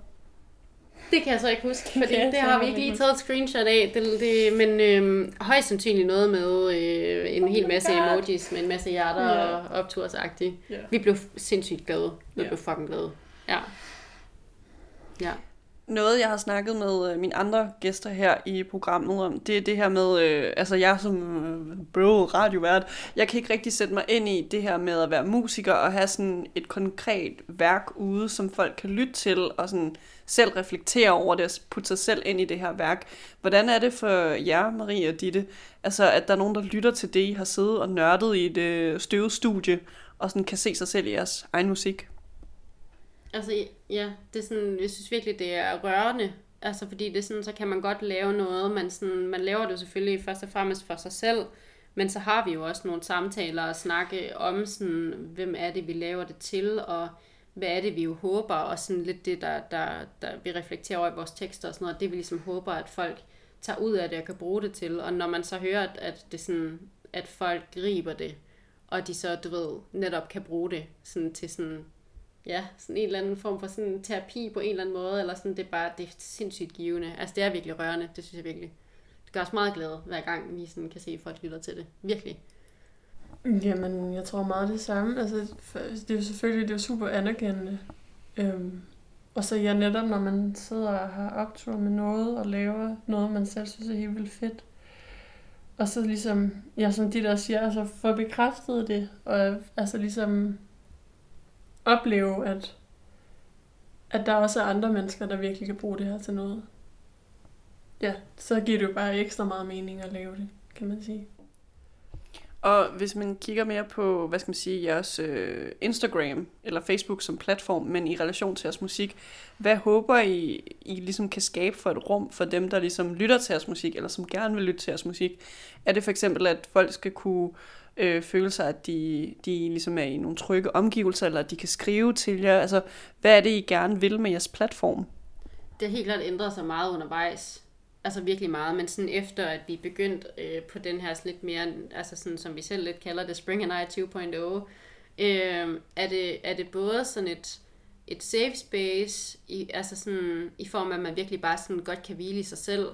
Det kan jeg så ikke huske, fordi det så har vi ikke lige taget et screenshot af. Det, det, men øhm, højst sandsynligt noget med øh, en hel masse emojis med en masse hjerter Ja. og optursagtigt. Ja. Vi blev sindssygt glade. Vi Ja. blev fucking glade. Ja. Ja. Noget, jeg har snakket med øh, mine andre gæster her i programmet om, det er det her med, øh, altså jeg som øh, bro radiovært, jeg kan ikke rigtig sætte mig ind i det her med at være musiker og have sådan et konkret værk ude, som folk kan lytte til og sådan selv reflektere over det og putte sig selv ind i det her værk. Hvordan er det for jer, Marie og Ditte, altså at der er nogen, der lytter til det, I har siddet og nørdet i et øh, støvet studie og sådan kan se sig selv i jeres egen musik? Altså, ja, det er sådan, jeg synes virkelig, det er rørende. Altså, fordi det er sådan, så kan man godt lave noget, man, sådan, man laver det jo selvfølgelig først og fremmest for sig selv, men så har vi jo også nogle samtaler og snakke om, sådan, hvem er det, vi laver det til, og hvad er det, vi jo håber, og sådan lidt det, der, der, der vi reflekterer over i vores tekster og sådan noget, det vi ligesom håber, at folk tager ud af det og kan bruge det til. Og når man så hører, at, at, det sådan, at folk griber det, og de så, du ved, netop kan bruge det sådan, til sådan ja, sådan en eller anden form for sådan terapi på en eller anden måde, eller sådan, det er bare, det er sindssygt givende. Altså, det er virkelig rørende, det synes jeg virkelig. Det gør os meget glade, hver gang vi sådan kan se, at folk lytter til det. Virkelig. Jamen, jeg tror meget det samme. Altså, det er jo selvfølgelig det er super anerkendende. Øhm, og så ja, netop når man sidder og har optur med noget og laver noget, man selv synes er helt vildt fedt. Og så ligesom, ja, som de der siger, altså få bekræftet det, og altså ligesom opleve, at, at der også er andre mennesker, der virkelig kan bruge det her til noget. Ja, så giver det jo bare ekstra meget mening at lave det, kan man sige. Og hvis man kigger mere på, hvad skal man sige, jeres øh, Instagram eller Facebook som platform, men i relation til jeres musik, hvad håber I, I ligesom kan skabe for et rum for dem, der ligesom lytter til jeres musik, eller som gerne vil lytte til jeres musik? Er det for eksempel, at folk skal kunne øh, føle sig, at de, de ligesom er i nogle trygge omgivelser, eller at de kan skrive til jer? Altså, hvad er det, I gerne vil med jeres platform? det har helt klart ændret sig meget undervejs. Altså virkelig meget, men sådan efter, at vi begyndte øh, på den her lidt mere, altså sådan, som vi selv lidt kalder det, Spring and I 2.0, øh, er, det, er det både sådan et, et safe space, i, altså sådan, i form af, at man virkelig bare sådan godt kan hvile i sig selv,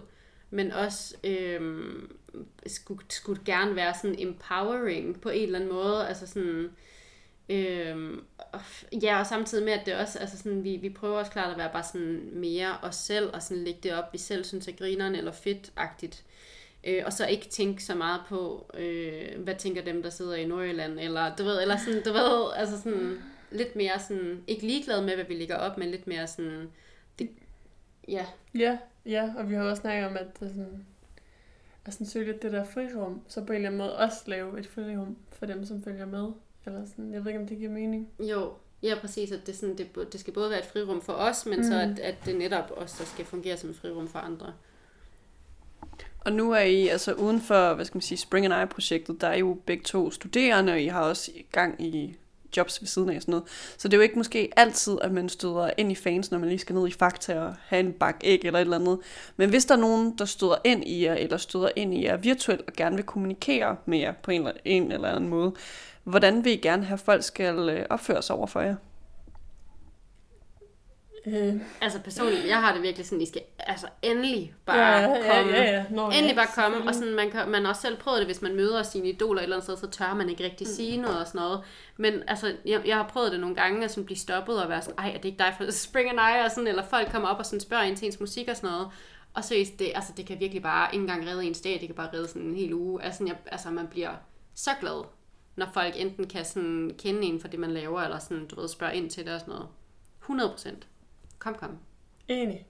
men også øh, skulle, skulle gerne være sådan empowering på en eller anden måde, altså sådan, Øhm, og ja, og samtidig med, at det også, altså sådan, vi, vi prøver også klart at være bare sådan mere os selv, og sådan lægge det op, vi selv synes er grineren eller fedt-agtigt. Øh, og så ikke tænke så meget på, øh, hvad tænker dem, der sidder i Nordjylland, eller du ved, eller sådan, du ved, altså sådan, lidt mere sådan, ikke ligeglad med, hvad vi ligger op, men lidt mere sådan, det, ja, Ja, ja, og vi har også snakket om, at det sådan, at sådan søge lidt det der frirum, så på en eller anden måde også lave et frirum for dem, som følger med. Eller sådan, jeg ved ikke, om det giver mening. Jo, ja præcis, at det, sådan, det, det skal både være et frirum for os, men mm. så at, at det netop også der skal fungere som et frirum for andre. Og nu er I altså uden for, hvad skal man sige, Spring and I-projektet, der er I jo begge to studerende, og I har også i gang i jobs ved siden af og sådan noget. Så det er jo ikke måske altid, at man støder ind i fans, når man lige skal ned i Fakta og have en bak æg eller et eller andet. Men hvis der er nogen, der støder ind i jer, eller støder ind i jer virtuelt og gerne vil kommunikere med jer på en eller, en eller anden måde, hvordan vil I gerne have, at folk skal øh, opføre sig over for jer? Øh, Altså personligt, jeg har det virkelig sådan, I skal altså endelig bare ja, ja, komme. ja, ja. Nå, Endelig ja, bare komme, og sådan, man, kan, man har også selv prøvet det, hvis man møder sine idoler et eller andet sted, så tør man ikke rigtig sige noget og sådan noget. Men altså, jeg, jeg har prøvet det nogle gange, at sådan blive stoppet og være sådan, ej, er det ikke dig fra Spring and I? Og sådan, eller folk kommer op og sådan spørger ind til ens musik og sådan noget. Og seriøst, det, altså, det kan virkelig bare ikke engang redde en dag, det kan bare redde sådan en hel uge. Altså, jeg, altså man bliver så glad, når folk enten kan sådan kende en for det, man laver, eller sådan, du ved, spørge ind til det og sådan noget. 100 procent. Kom, kom. Enig.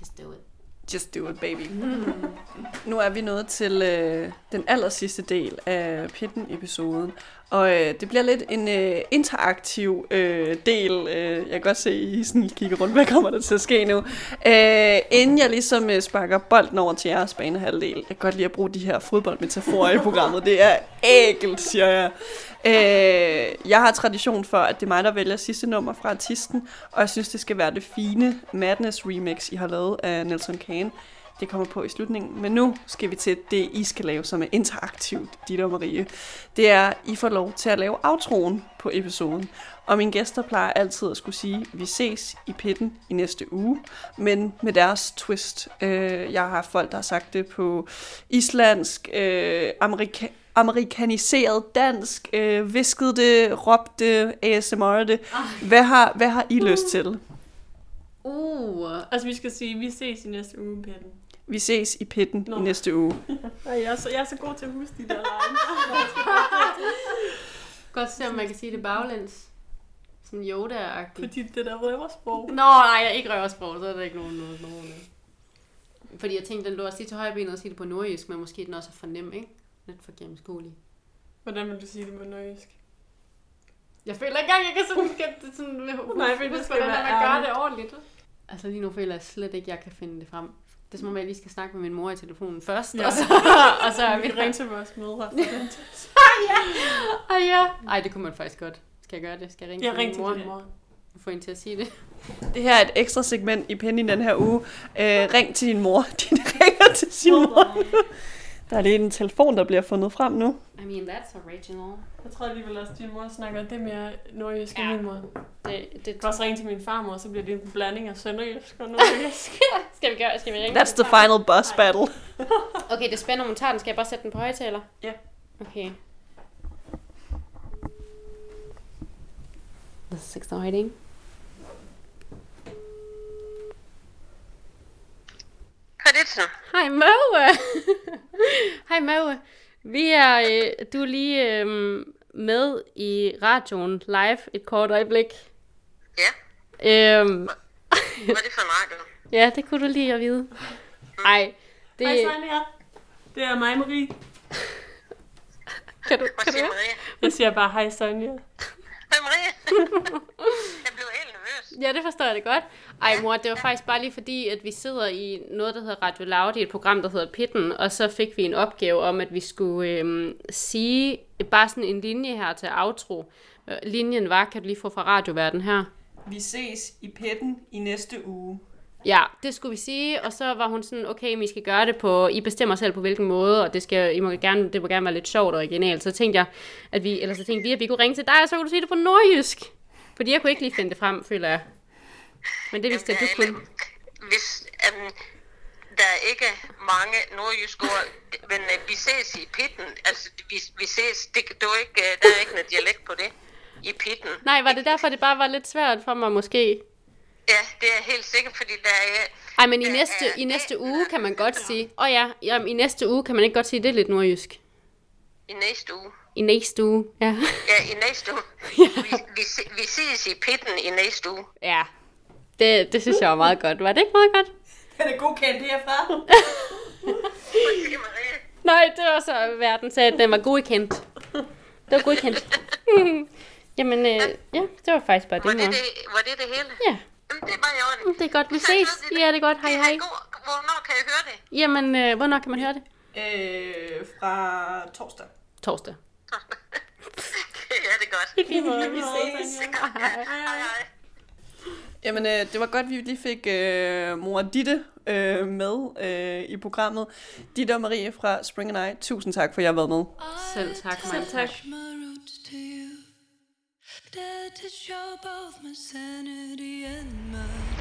Just do it. Just do it, baby. Nu er vi nået til øh, den aller sidste del af Pitten-episoden, og øh, det bliver lidt en øh, interaktiv øh, del. Øh, jeg kan godt se, at I sådan kigger rundt, hvad kommer der til at ske nu. Øh, inden jeg ligesom øh, sparker bolden over til jeres banehalvdel, jeg kan godt lide at bruge de her fodboldmetaforer i programmet. Det er ægelt, siger jeg. Øh, jeg har tradition for, at det er mig, der vælger sidste nummer fra artisten, og jeg synes, det skal være det fine Madness remix, I har lavet af Nelson Kane. Det kommer på i slutningen, men nu skal vi til det, I skal lave, som er interaktivt, Ditte og Marie. Det er, I får lov til at lave outroen på episoden. Og mine gæster plejer altid at skulle sige, vi ses i pitten i næste uge, men med deres twist. Øh, jeg har haft folk, der har sagt det på islandsk, øh, amerika- amerikaniseret dansk, øh, visket det, råbte, ASMR det. Hvad har, hvad har I lyst til? Uh, Altså, vi skal sige, vi ses i næste uge, Petten. Vi ses i pitten Nå. i næste uge. Ej, jeg er, så, jeg er så god til at huske de der lines. godt se, om man kan sige det baglæns. Sådan Yoda-agtigt. Fordi det der røversprog. Nå, nej, jeg er ikke røversprog, så er der ikke nogen noget. nogen. Fordi jeg tænkte, den lå også lige til højbenet og sige det på nordjysk, men måske den også er for nem, ikke? Lidt for gennemskuelig. Hvordan vil du sige det på nordjysk? Jeg føler ikke engang, jeg kan sådan, det sådan, Nej, fordi det skal hvordan være man gør det ordentligt. Altså lige nu føler jeg slet ikke, jeg kan finde det frem. Det er som om, jeg lige skal snakke med min mor i telefonen først, Ja. og, så, og så er vi ringe til vores mødre. Ej, ja. Ej, det kunne man faktisk godt. Skal jeg gøre det? Skal jeg ringe Jeg til min til mor? din mor. Få hende til at sige det. Det her er et ekstra segment i Penny den her uge. Øh, ring til din mor. Din ringer til sin mor. Der er lige en telefon, der bliver fundet frem nu. I mean, that's original. Jeg tror alligevel også, at din mor snakker det mere nordjysk Ja. end min mor. Det, det, kan også ringe til min farmor, så bliver det en blanding af sønderjysk og nordjysk. skal vi gøre? Skal vi ringe? That's the final boss battle. Okay, det er spændende, om hun tager den. Skal jeg bare sætte den på højtaler? Ja. Okay. This is exciting. Kreditsen. Hej Moe! Hej Moe. Vi er, øh, du er lige øh, med i radioen live et kort øjeblik. Ja, Øhm, hvad er det for en radio? ja, det kunne du lige at vide. Ej, det Hej Sonja. Det er mig, Marie. kan du, Hvad kan du? Maria? Jeg siger bare hej Sonja. Hej Maria. jeg blev helt nervøs. Ja, det forstår jeg det godt. Ej mor, det var faktisk bare lige fordi, at vi sidder i noget, der hedder Radio Loud, i et program, der hedder Pitten, og så fik vi en opgave om, at vi skulle øhm, sige bare sådan en linje her til outro. Øh, Linjen var, kan du lige få fra radioverden her? Vi ses i petten i næste uge. Ja, det skulle vi sige, og så var hun sådan, okay, men I skal gøre det på, I bestemmer selv på hvilken måde, og det, skal, I må gerne, det må gerne være lidt sjovt og originalt. Så tænkte jeg, at vi, eller så tænkte vi, at vi kunne ringe til dig, og så kunne du sige det på nordjysk. Fordi jeg kunne ikke lige finde det frem, føler jeg. Men det vidste jeg, du kunne. Hvis um, der er ikke mange nordjyske ord, men uh, vi ses i pitten, altså vi, vi ses, det, det er ikke, uh, der er ikke noget dialekt på det, i pitten. Nej, var det derfor, det bare var lidt svært for mig måske? Ja, det er helt sikkert, fordi der er... Ej, men i næste, er- i næste uge kan man godt sige, åh oh ja, jamen, i næste uge kan man ikke godt sige, det er lidt nordjysk. I næste uge. I næste uge, ja. Ja, i næste uge. vi, vi, se- vi ses i pitten i næste uge. Ja, det, det synes jeg var meget godt. Var det ikke meget godt? Den er godkendt herfra. Nej, det var så, verden sagde, at den var godkendt. Det var godkendt. Jamen, øh, ja, det var faktisk bare det, Var det det, var det, det hele? Ja. Jamen, det er bare i orden. Det er godt, vi ses. Ja, det er godt. Hej, hej. Hvornår kan jeg høre det? Jamen, øh, hvornår kan man høre det? Øh, fra torsdag. Torsdag. ja, det er godt. I lige måde. Vi ses. Hej, hej. Jamen, øh, det var godt, vi lige fik øh, mor Ditte øh, med øh, i programmet. Ditte og Marie fra Spring and I, tusind tak for, at jeg har været med. Selv tak, Selv tak. Dead to show both my sanity and my